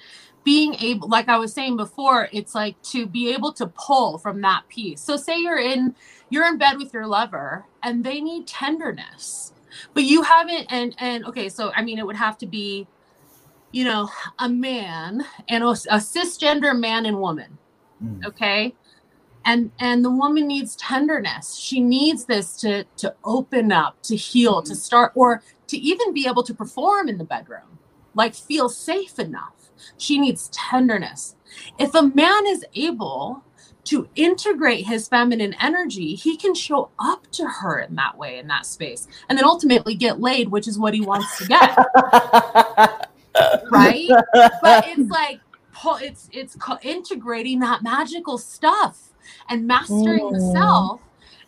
being able like i was saying before it's like to be able to pull from that piece. So say you're in you're in bed with your lover and they need tenderness but you haven't and and okay so i mean it would have to be you know a man and a, a cisgender man and woman Mm. Okay. And and the woman needs tenderness. She needs this to to open up, to heal, to start or to even be able to perform in the bedroom. Like feel safe enough. She needs tenderness. If a man is able to integrate his feminine energy, he can show up to her in that way, in that space, and then ultimately get laid, which is what he wants to get. right? But it's like it's it's integrating that magical stuff and mastering mm. the self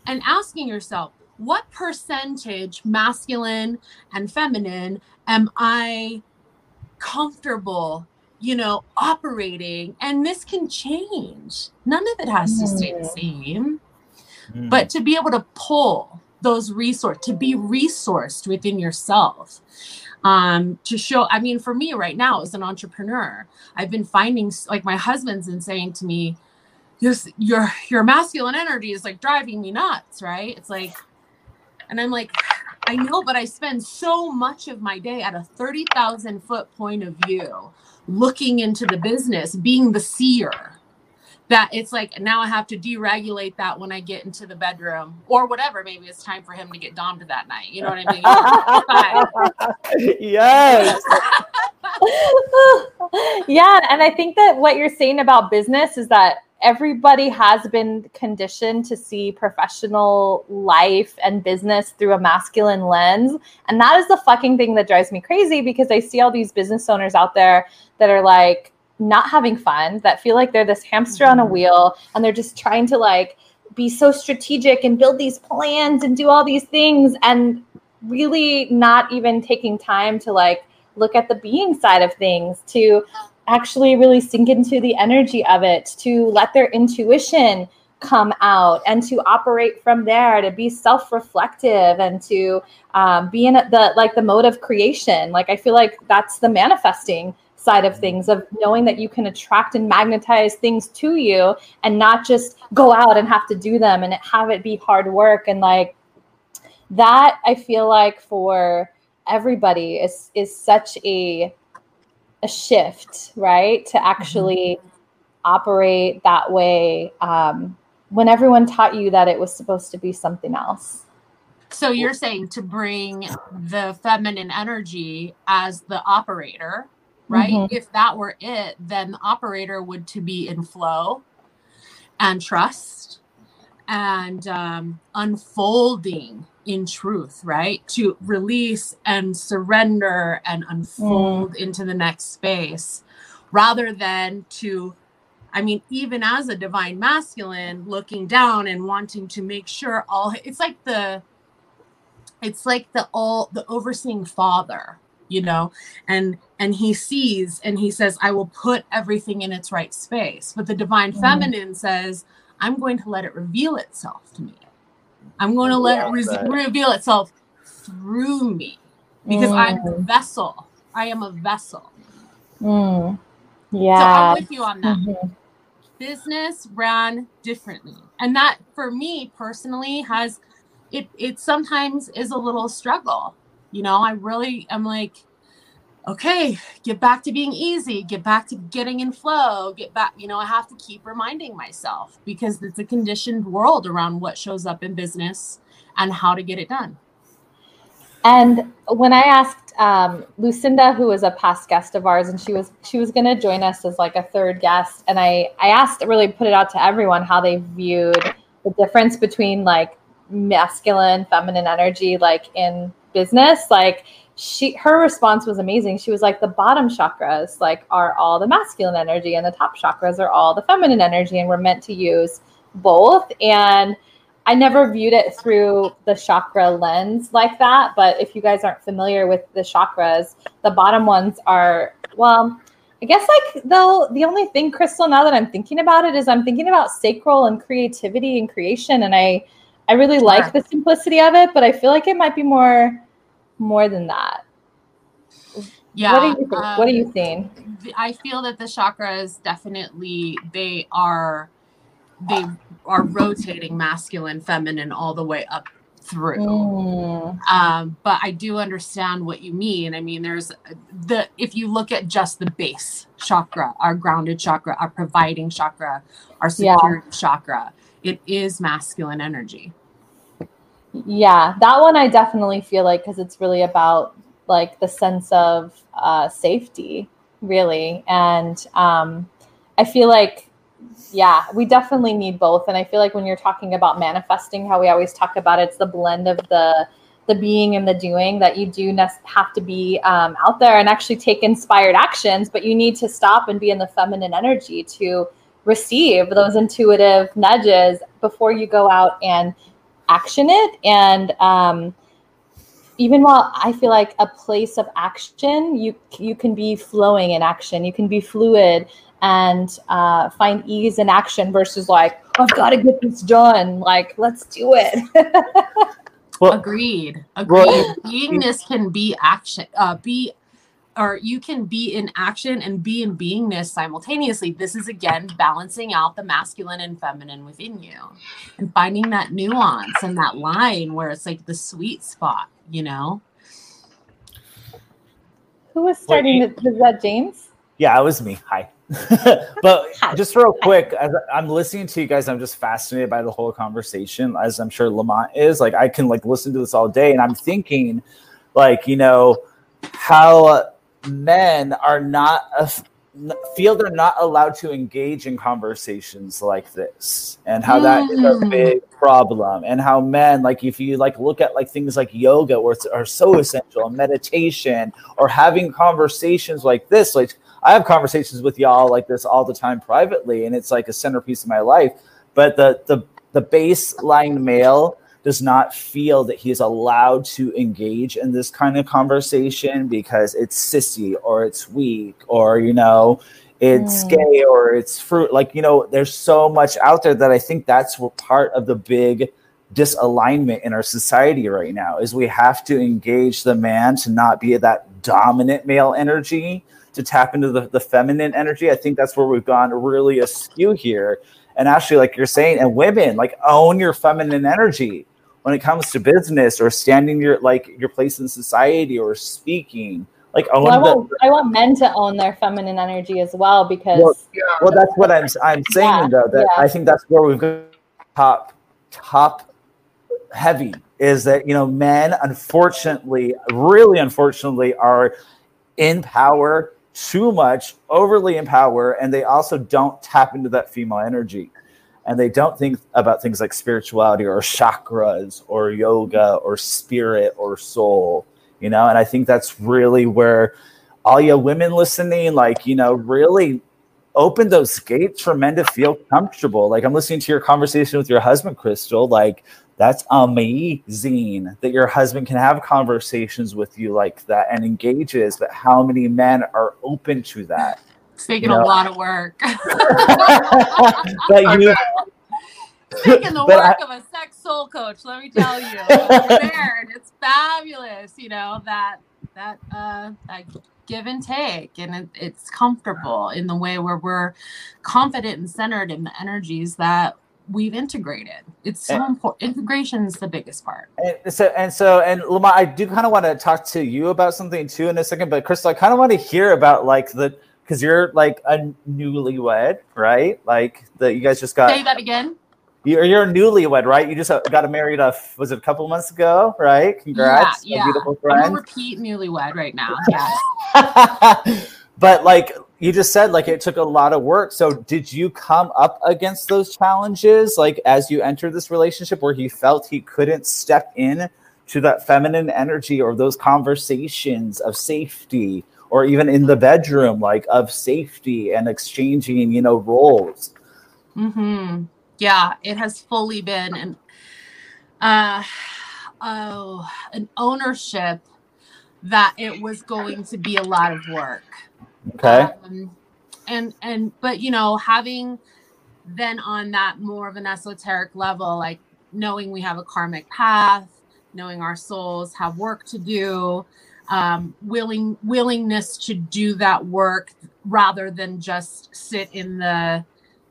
and asking yourself what percentage masculine and feminine am i comfortable you know operating and this can change none of it has to stay the mm. same mm. but to be able to pull those resources to be resourced within yourself um, to show. I mean, for me right now as an entrepreneur, I've been finding like my husband's been saying to me, your your your masculine energy is like driving me nuts, right? It's like, and I'm like, I know, but I spend so much of my day at a thirty thousand foot point of view, looking into the business, being the seer that it's like now I have to deregulate that when I get into the bedroom or whatever. Maybe it's time for him to get domed that night. You know what I mean? yes. yeah. And I think that what you're saying about business is that everybody has been conditioned to see professional life and business through a masculine lens. And that is the fucking thing that drives me crazy because I see all these business owners out there that are like, not having fun, that feel like they're this hamster on a mm-hmm. wheel and they're just trying to like be so strategic and build these plans and do all these things and really not even taking time to like look at the being side of things to actually really sink into the energy of it to let their intuition come out and to operate from there to be self-reflective and to um, be in the like the mode of creation like i feel like that's the manifesting side of things of knowing that you can attract and magnetize things to you and not just go out and have to do them and have it be hard work and like that I feel like for everybody is is such a a shift, right? To actually mm-hmm. operate that way um, when everyone taught you that it was supposed to be something else. So you're saying to bring the feminine energy as the operator right? Mm-hmm. If that were it, then the operator would to be in flow and trust and um, unfolding in truth, right? To release and surrender and unfold mm. into the next space rather than to I mean, even as a divine masculine, looking down and wanting to make sure all it's like the it's like the all the overseeing father you know and and he sees and he says i will put everything in its right space but the divine Mm. feminine says i'm going to let it reveal itself to me i'm going to let it re- Right. reveal itself through me because i'm a Mm. vessel i am a vessel Mm. so Yeah. i'm with you on that Mhm. business ran differently and that for me personally has it it sometimes is a little struggle you know i really am like okay get back to being easy get back to getting in flow get back you know i have to keep reminding myself because it's a conditioned world around what shows up in business and how to get it done. And when I asked um, Lucinda, who was a past guest of ours, and she was she was going to join us as like a third guest, and I I asked really put it out to everyone how they viewed the difference between like masculine, feminine energy, like in business, like. She her response was amazing. She was like the bottom chakras like are all the masculine energy and the top chakras are all the feminine energy and we're meant to use both and I never viewed it through the chakra lens like that. But if you guys aren't familiar with the chakras, the bottom ones are, well, I guess like though the only thing, Crystal, now that I'm thinking about it, is I'm thinking about sacral and creativity and creation. And I I really like the simplicity of it, but I feel like it might be more more than that. yeah what do you think? what are um, you seeing? I feel that the chakras definitely they are they are rotating masculine, feminine all the way up through. Mm, Um, but I do understand what you mean. I mean, there's the if you look at just the base chakra, our grounded chakra, our providing chakra, our Yeah. chakra, it is masculine energy. Yeah, that one I definitely feel like because it's really about like the sense of uh, safety, really, and um, I feel like yeah, we definitely need both. And I feel like when you're talking about manifesting, how we always talk about it's the blend of the the being and the doing that you do have to be um, out there and actually take inspired actions, but you need to stop and be in the feminine energy to receive those intuitive nudges before you go out and action it. And um, even while I feel like a place of action, you you can be flowing in action. You can be fluid and uh, find ease in action versus like I've got to get this done. Like let's do it. Well, Agreed. Well, Agreed. Beingness can be action. Uh, be or you can be in action and be in beingness simultaneously. This is again balancing out the masculine and feminine within you and finding that nuance and that line where it's like the sweet spot, you know? Who was starting? the, was that James? Yeah, it was me. Hi. but Hi. just real quick, as I'm listening to you guys, I'm just fascinated by the whole conversation, as I'm sure Lamont is. Like, I can like listen to this all day, and I'm thinking, like, you know, how men are not a, feel they're not allowed to engage in conversations like this, and how that is a Mm. big problem, and how men, like, if you like look at like things like yoga, where it's, are so essential, and meditation, or having conversations like this, like I have conversations with y'all like this all the time privately, and it's like a centerpiece of my life. But the the the baseline male does not feel that he's allowed to engage in this kind of conversation because it's sissy or it's weak or you know it's Mm. gay or it's fruit. Like you know there's so much out there that i think that's what part of the big disalignment in our society right now is we have to engage the man to not be that dominant male energy to tap into the, the feminine energy. I think that's where we've gone really askew here. And actually like you're saying and women like own your feminine energy when it comes to business or standing your like your place in society or speaking like own Well, I the, want I want men to own their feminine energy as well because Well, Yeah. well that's what i'm i'm saying Yeah, though that yeah. i think that's where we've got top top heavy is that you know men unfortunately really unfortunately are in power too much overly in power and they also don't tap into that female energy and they don't think about things like spirituality or chakras or yoga or spirit or soul you know? And i think that's really where all you women listening like you know really open those gates for men to feel comfortable. Like i'm listening to your conversation with your husband crystal. Like that's amazing that your husband can have conversations with you like that and engages but how many men are open to that? It's taking You a lot of work. but you taking the But I- work of a sex soul coach, let me tell you. There it's fabulous, you know, that that uh that give and take and it, it's comfortable in the way where we're confident and centered in the energies that we've integrated. It's so And- important. Integration is the biggest part. And so and so and Lamar, I do kind of want to talk to you about something too in a second, but Crystal, I kind of want to hear about like the because you're like a newlywed, right? Like that you guys just got Say that again. You're you're a newlywed, right? You just uh, got married a was it a couple months ago, right? Congrats, yeah, my beautiful I'm a repeat newlywed right now. Yes. but like you just said, like it took a lot of work. So did you come up against those challenges, like as you entered this relationship, where he felt he couldn't step in to that feminine energy or those conversations of safety, or even in the bedroom, like of safety and exchanging, you know, roles. hmm Yeah, it has fully been an uh oh an ownership that it was going to be a lot of work. Okay. Um, and and but you know, having then on that more of an esoteric level, like knowing we have a karmic path, knowing our souls have work to do, um, willing willingness to do that work rather than just sit in the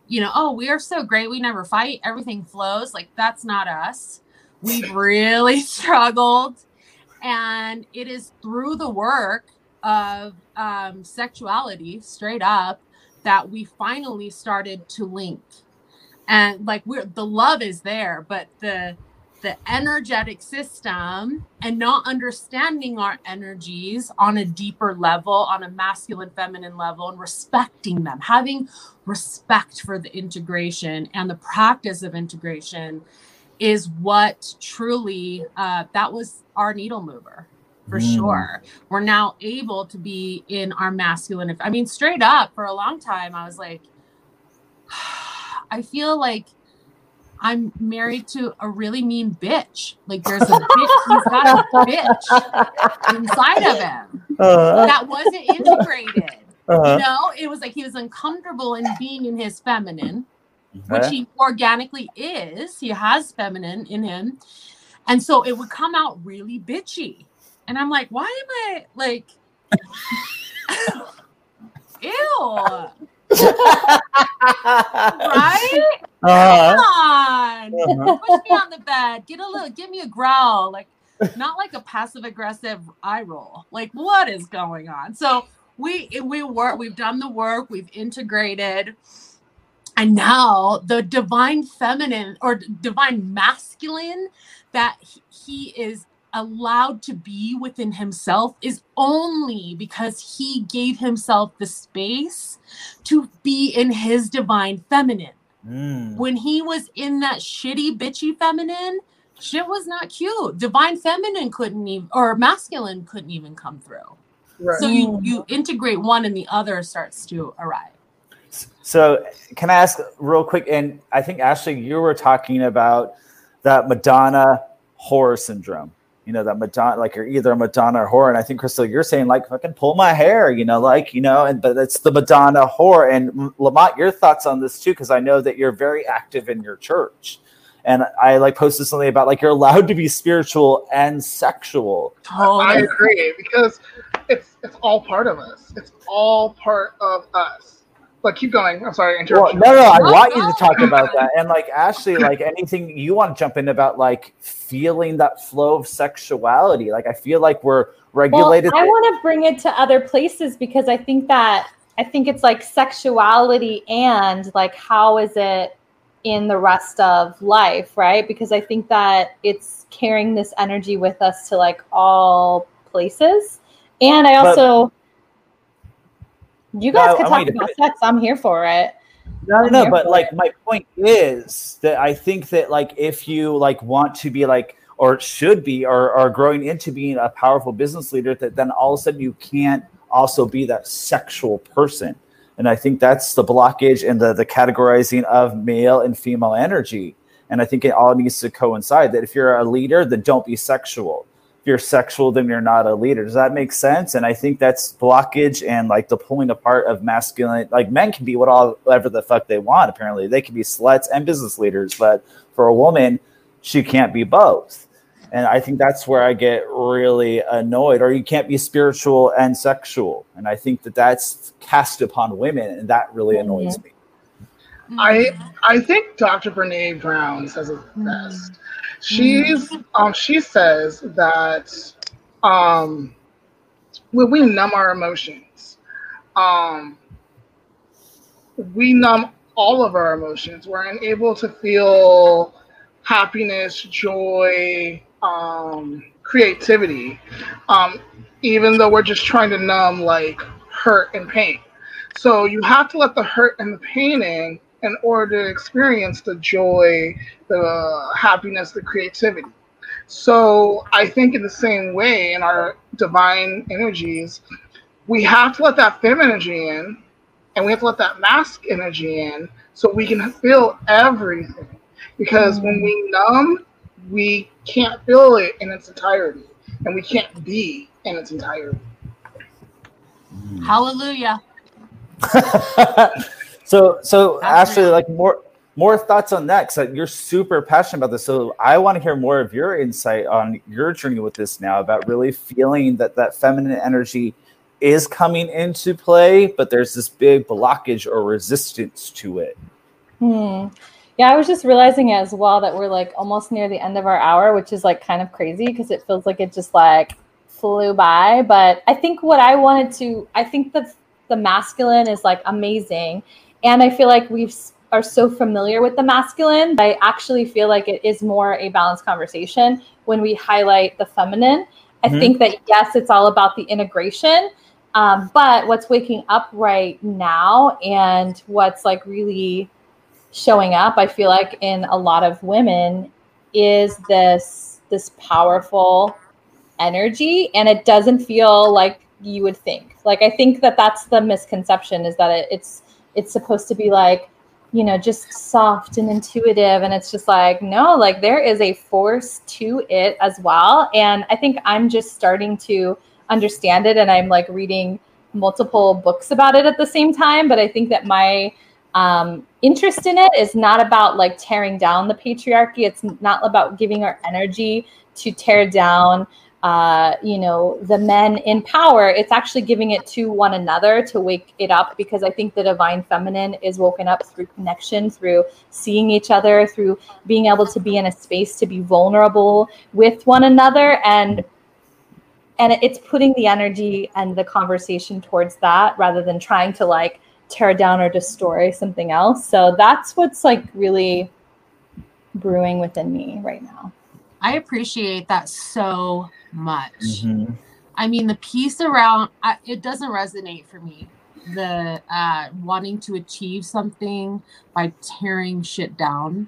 you know, oh, we are so great. We never fight. Everything flows. Like, that's not us. We've really struggled. And it is through the work of um, sexuality, straight up, that we finally started to link. And like, we're the love is there, but the the energetic system and not understanding our energies on a deeper level, on a masculine, feminine level, and respecting them, having respect for the integration and the practice of integration is what truly uh, that was our needle mover for Mm. sure we're now able to be in our masculine i mean straight up for a long time i was like i feel like i'm married to a really mean bitch like there's a bitch he's got a bitch inside of him Uh, that wasn't integrated uh, you know, it was like he was uncomfortable in being in his feminine, which he organically is. He has feminine in him. And so it would come out really bitchy. And I'm like, why am I like, ew, right? Uh-huh. Come on. Uh-huh. Push me on the bed. Get a little, give me a growl. Like, not like a passive aggressive eye roll. Like, what is going on? So we we work, we've done the work, we've integrated, and now the divine feminine or divine masculine that he- he is allowed to be within himself is only because he gave himself the space to be in his divine feminine Mm. when he was in that shitty bitchy feminine shit was not cute divine feminine couldn't even or masculine couldn't even come through Right. so you you integrate one and the other starts to arrive So, can I ask real quick? And I think Ashley, you were talking about that Madonna whore syndrome. You know that Madonna, like you're either a Madonna or whore. And I think Crystal, you're saying like fucking pull my hair. You know, like you know, and but it's the Madonna whore. And M- Lamont, your thoughts on this too? Because I know that you're very active in your church. And I like posted something about like you're allowed to be spiritual and sexual. I agree because it's it's all part of us. It's all part of us. But keep going. I'm sorry, Well, no, no, I No, want you to talk about that. And like Ashley, like anything you want to jump in about like feeling that flow of sexuality. Like I feel like we're regulated. Well, I want to bring it to other places because I think that I think it's like sexuality and like how is it in the rest of life, right? Because I think that it's carrying this energy with us to like all places. And I But- also you guys could talk about sex. I'm here for it. no, I'm no, but like it. my point is that I think that like if you like want to be like or should be or are growing into being a powerful business leader, that then all of a sudden you can't also be that sexual person. And I think that's the blockage and the the categorizing of male and female energy. And I think it all needs to coincide that if you're a leader, then don't be sexual. If you're sexual, then you're not a leader. Does that make sense? And I think that's blockage and like the pulling apart of masculine. Like men can be what all whatever the fuck they want. Apparently, they can be sluts and business leaders, but for a woman, she can't be both. And I think that's where I get really annoyed. Or you can't be spiritual and sexual. And I think that that's cast upon women, and that really mm-hmm. annoys me. I mm-hmm. I think Dr. Brene Brown says it best. She's um she says that um when we numb our emotions, um we numb all of our emotions. We're unable to feel happiness, joy, um, creativity, um, even though we're just trying to numb like hurt and pain. So you have to let the hurt and the pain in in order to experience the joy, the happiness, the creativity. So I think in the same way in our divine energies, we have to let that feminine energy in and we have to let that mask energy in so we can feel everything. Because when we numb, we can't feel it in its entirety and we can't be in its entirety. Hallelujah. so so Ashley, like more more thoughts on that because you're super passionate about this. So I want to hear more of your insight on your journey with this now about really feeling that that feminine energy is coming into play, but there's this big blockage or resistance to it. Hmm. Yeah, I was just realizing as well that we're like almost near the end of our hour, which is like kind of crazy because it feels like it just like flew by. But I think what I wanted to, I think that the masculine is like amazing, and I feel like we've are so familiar with the masculine. I actually feel like it is more a balanced conversation when we highlight the feminine. I Mhm. think that yes, it's all about the integration. Um, but what's waking up right now and what's like really showing up i feel like in a lot of women is this this powerful energy and it doesn't feel like you would think like i think that that's the misconception is that it, it's it's supposed to be like you know just soft and intuitive and it's just like no like there is a force to it as well and i think i'm just starting to understand it and i'm like reading multiple books about it at the same time but i think that my um, interest in it is not about like tearing down the patriarchy. It's not about giving our energy to tear down, uh, you know, the men in power. It's actually giving it to one another to wake it up because I think the divine feminine is woken up through connection, through seeing each other, through being able to be in a space to be vulnerable with one another and and it's putting the energy and the conversation towards that rather than trying to like tear down or destroy something else. So that's what's like really brewing within me right now. I appreciate that so much. Mhm. I mean, the piece around I, it doesn't resonate for me. The uh, wanting to achieve something by tearing shit down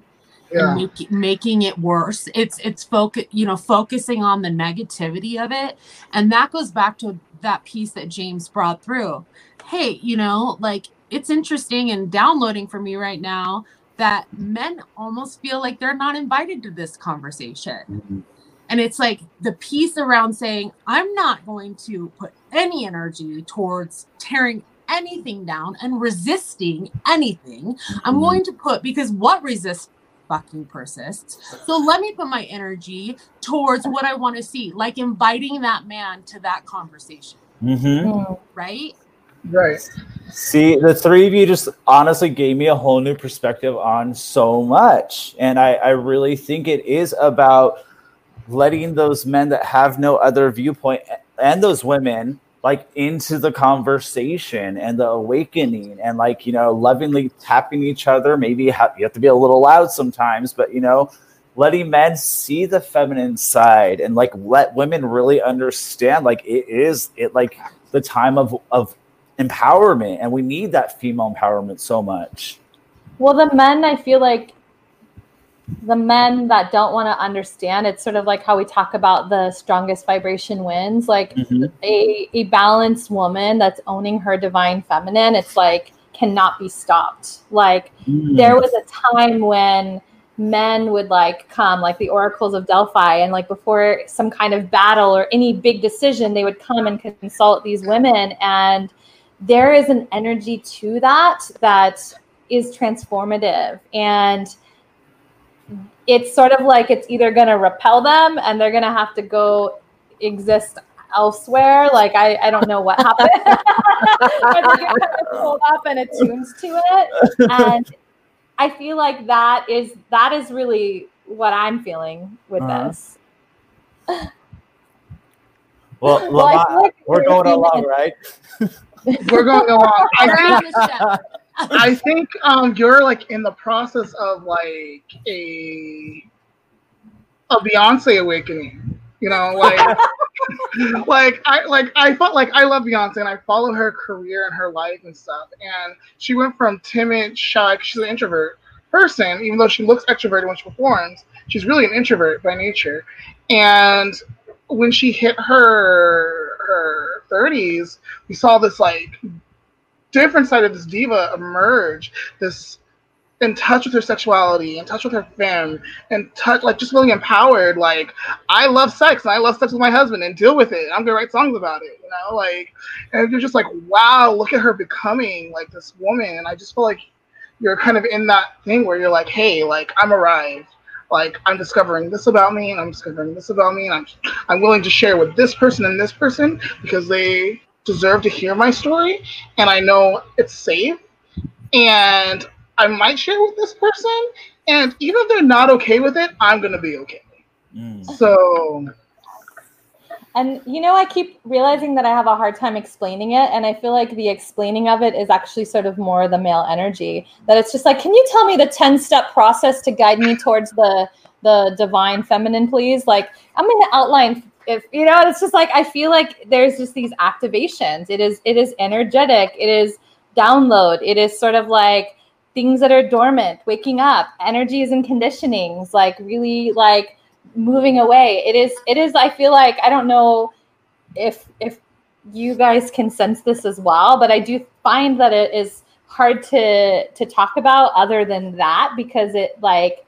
Yeah. and make, making it worse. It's it's focus, you know, focusing on the negativity of it, and that goes back to that piece that James brought through. Hey, you know, like it's interesting and downloading for me right now that men almost feel like they're not invited to this conversation. Mhm. And it's like the piece around saying, I'm not going to put any energy towards tearing anything down and resisting anything. I'm Mhm. going to put, because what resists fucking persists. So let me put my energy towards what I want to see, like inviting that man to that conversation, Mhm. right? Right. See, the three of you just honestly gave me a whole new perspective on so much. And I, I really think it is about letting those men that have no other viewpoint and those women like into the conversation and the awakening and like, you know, lovingly tapping each other. Maybe you have to be a little loud sometimes, but, you know, letting men see the feminine side and like let women really understand like it is it like the time of of empowerment and we need that female empowerment so much Well, the men, I feel like the men that don't want to understand, it's sort of like how we talk about the strongest vibration wins. Like mm-hmm. a, a balanced woman that's owning her divine feminine, it's like cannot be stopped. Like mm. there was a time when men would like come like the oracles of delphi and like before some kind of battle or any big decision they would come and consult these women and there is an energy to that that is transformative and it's sort of like it's either going to repel them and they're going to have to go exist elsewhere. Like I, I don't know what happened. but they get kind of pulled up and attuned to it. And I feel like that is that is really what I'm feeling with Uh-huh. this. Well, Well, I Lamont, feel like we're we're going along, right? We're going along. I think on ship. I think um you're like in the process of like a a Beyonce awakening. You know, like like I like I felt like I love Beyonce and I follow her career and her life and stuff. And she went from timid, shy, she's an introvert person, even though she looks extroverted when she performs. She's really an introvert by nature. And when she hit her her 30s, we saw this like different side of this diva emerge. This in touch with her sexuality, in touch with her femme, in touch like just really empowered. Like I love sex and I love sex with my husband and deal with it. I'm gonna write songs about it, you know, like and you're just like, wow, look at her becoming like this woman. And I just feel like you're kind of in that thing where you're like, hey, like I'm arrived. Like I'm discovering this about me, and I'm discovering this about me, and I'm I'm willing to share with this person and this person because they deserve to hear my story, and I know it's safe, and I might share with this person, and even if they're not okay with it, I'm gonna be okay. Mm. So And you know, I keep realizing that I have a hard time explaining it, and I feel like the explaining of it is actually sort of more the male energy. That it's just like, can you tell me the ten step process to guide me towards the the divine feminine, please? Like, I'm to outline. If you know, it's just like I feel like there's just these activations. It is it is energetic. It is download. It is sort of like things that are dormant, waking up, energies and conditionings, like really like moving away. It is it is i feel like i don't know if if you guys can sense this as well but i do find that it is hard to to talk about other than that because it like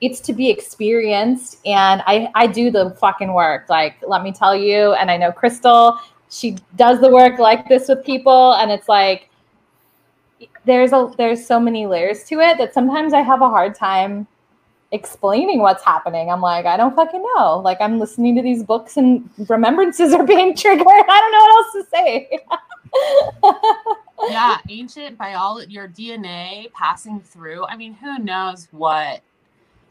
it's to be experienced. And i i do the fucking work. Like let me tell you and i know crystal she does the work like this with people. And it's like there's a there's so many layers to it that sometimes i have a hard time explaining what's happening. I'm like, I don't fucking know. Like I'm listening to these books and remembrances are being triggered. I don't know what else to say. yeah, ancient biology, your DNA passing through. I mean, who knows what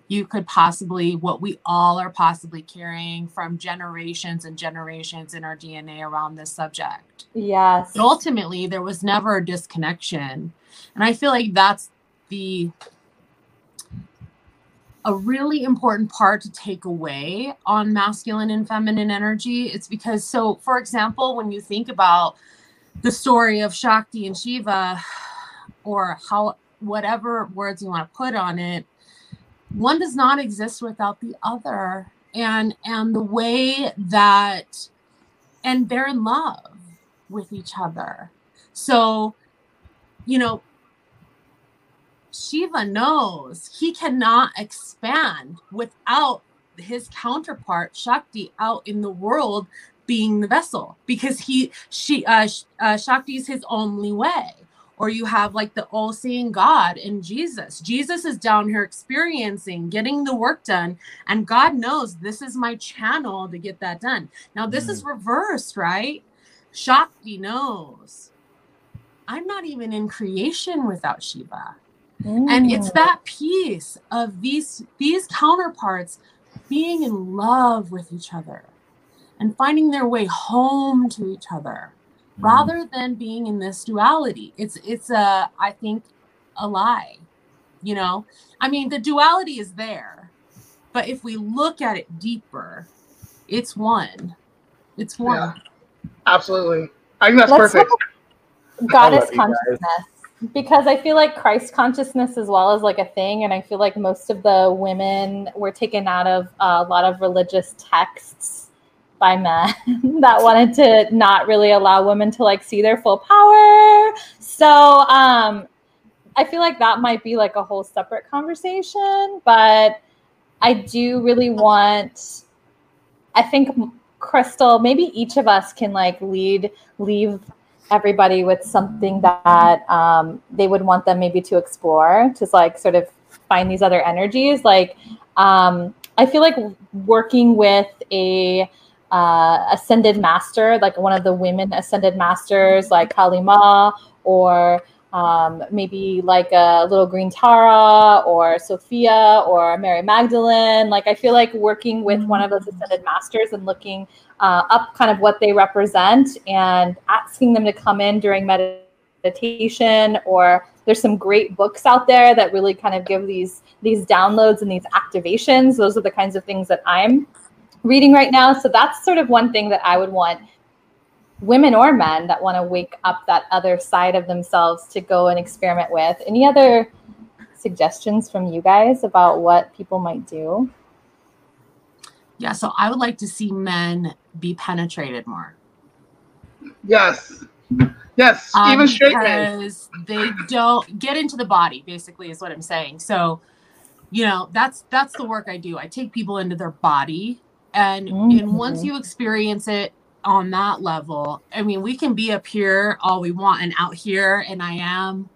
you could possibly, what we all are possibly carrying from generations and generations in our DNA around this subject. yes. But ultimately, there was never a disconnection. And I feel like that's the a really important part to take away on masculine and feminine energy. It's because, so for example, when you think about the story of Shakti and Shiva, or how whatever words you want to put on it, one does not exist without the other. And and the way that and they're in love with each other. So, you know, Shiva knows he cannot expand without his counterpart Shakti out in the world being the vessel because he she uh, uh Shakti is his only way. Or you have like the all-seeing God in Jesus. Jesus is down here experiencing, getting the work done, and God knows this is my channel to get that done. Now this is reversed, right? Shakti knows I'm not even in creation without Shiva and it's Mm. that piece of these these counterparts being in love with each other and finding their way home to each other rather than being in this duality it's it's a i think a lie you know i mean the duality is there but if we look at it deeper it's one it's one Yeah. absolutely, I think that's Let's perfect. goddess love you guys. consciousness because I feel like Christ consciousness as well is like a thing, and I feel like most of the women were taken out of a lot of religious texts by men that wanted to not really allow women to like see their full power. So, um, I feel like that might be like a whole separate conversation, but I do really want I think Crystal, maybe each of us can like lead leave everybody with something that um, they would want them maybe to explore to like sort of find these other energies. Like um, I feel like working with a uh, ascended master, like one of the women ascended masters, like Kali Ma, or um, maybe like a little green Tara or Sophia or Mary Magdalene. Like I feel like working with one of those ascended masters and looking uh, up kind of what they represent and asking them to come in during meditation or there's some great books out there that really kind of give these these downloads and these activations. Those are the kinds of things that i'm reading right now. So that's sort of one thing that i would want women or men that want to wake up that other side of themselves to go and experiment with any other suggestions from you guys about what people might do Yeah, so I would like to see men be penetrated more. Yes. Yes. Um, Even straight men. because they don't get into the body basically is what i'm saying so you know that's that's the work i do i take people into their body and and once Mhm. you experience it on that level. I mean we can be up here all we want and out here and i am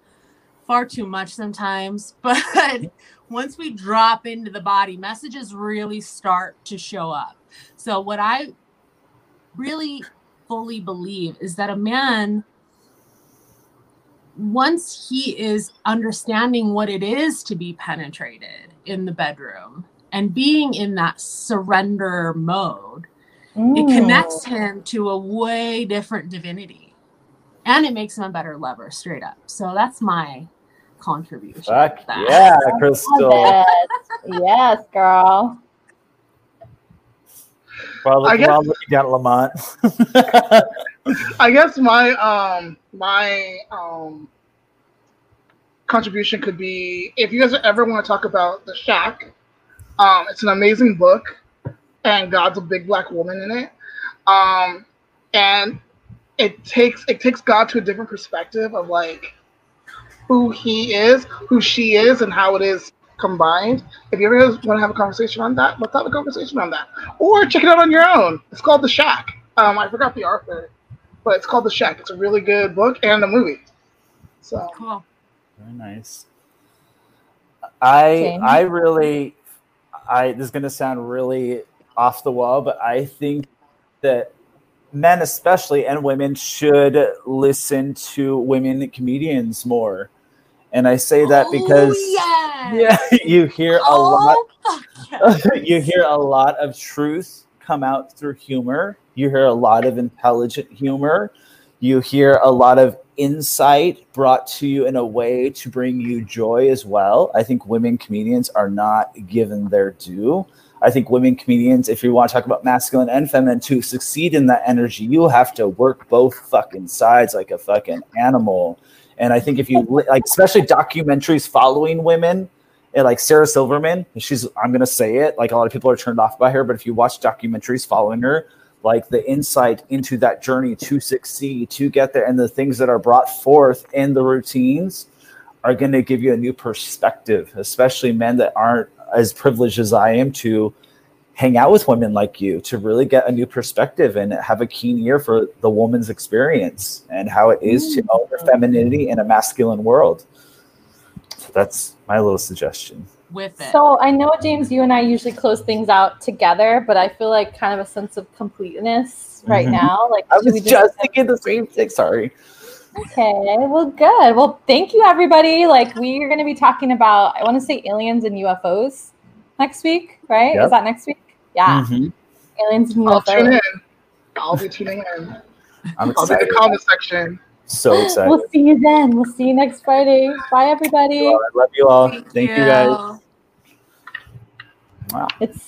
far too much sometimes but once we drop into the body messages really start to show up. So what i really fully believe is that a man once he is understanding what it is to be penetrated in the bedroom and being in that surrender mode, it connects him to a way different divinity. And it makes him a better lover, straight up. So that's my contribution. Fuck that. yeah, Crystal. yes girl While, I guess- while looking at Lamont. I guess my um my um contribution could be if you guys ever want to talk about the Shack, um, it's an amazing book, and God's a big black woman in it, um, and it takes it takes God to a different perspective of like who He is, who she is, and how it is combined. If you ever want to have a conversation on that, let's have a conversation on that, or check it out on your own. It's called The Shack. Um, I forgot the author but it's called The Shack. It's a really good book and a movie. So Cool. Very nice. I Same. I really I this is gonna sound really off the wall, but I think that men especially and women should listen to women comedians more. And I say that oh, because oh, yeah, you hear a oh, lot Oh, yeah. you hear a lot of truth come out through humor. You hear a lot of intelligent humor. You hear a lot of insight brought to you in a way to bring you joy as well. I think women comedians are not given their due. I think women comedians, if you want to talk about masculine and feminine, to succeed in that energy, you have to work both fucking sides like a fucking animal. And I think if you like, especially documentaries following women, and like Sarah Silverman, she's I'm gonna say it, like a lot of people are turned off by her, but if you watch documentaries following her, like the insight into that journey to succeed, to get there, and the things that are brought forth in the routines are gonna give you a new perspective, especially men that aren't as privileged as I am to hang out with women like you to really get a new perspective and have a keen ear for the woman's experience and how it is to own her femininity in a masculine world. So that's my little suggestion. With it. So I know James, you and I usually close things out together, but I feel like kind of a sense of completeness right Mhm. now. Like, I should was just thinking the same thing. Sorry. Okay, well, good. Well, thank you, everybody. Like, we are going to be talking about, I want to say aliens and UFOs next week, right? Yep. Is that next week? Yeah, Mhm. aliens and I'll tune UFOs. in. I'll be tuning in. I'm I'll be in excited. the comment section. So excited. We'll see you then. We'll see you next Friday. Bye, everybody. I love you all. Thank, you guys. Wow. It's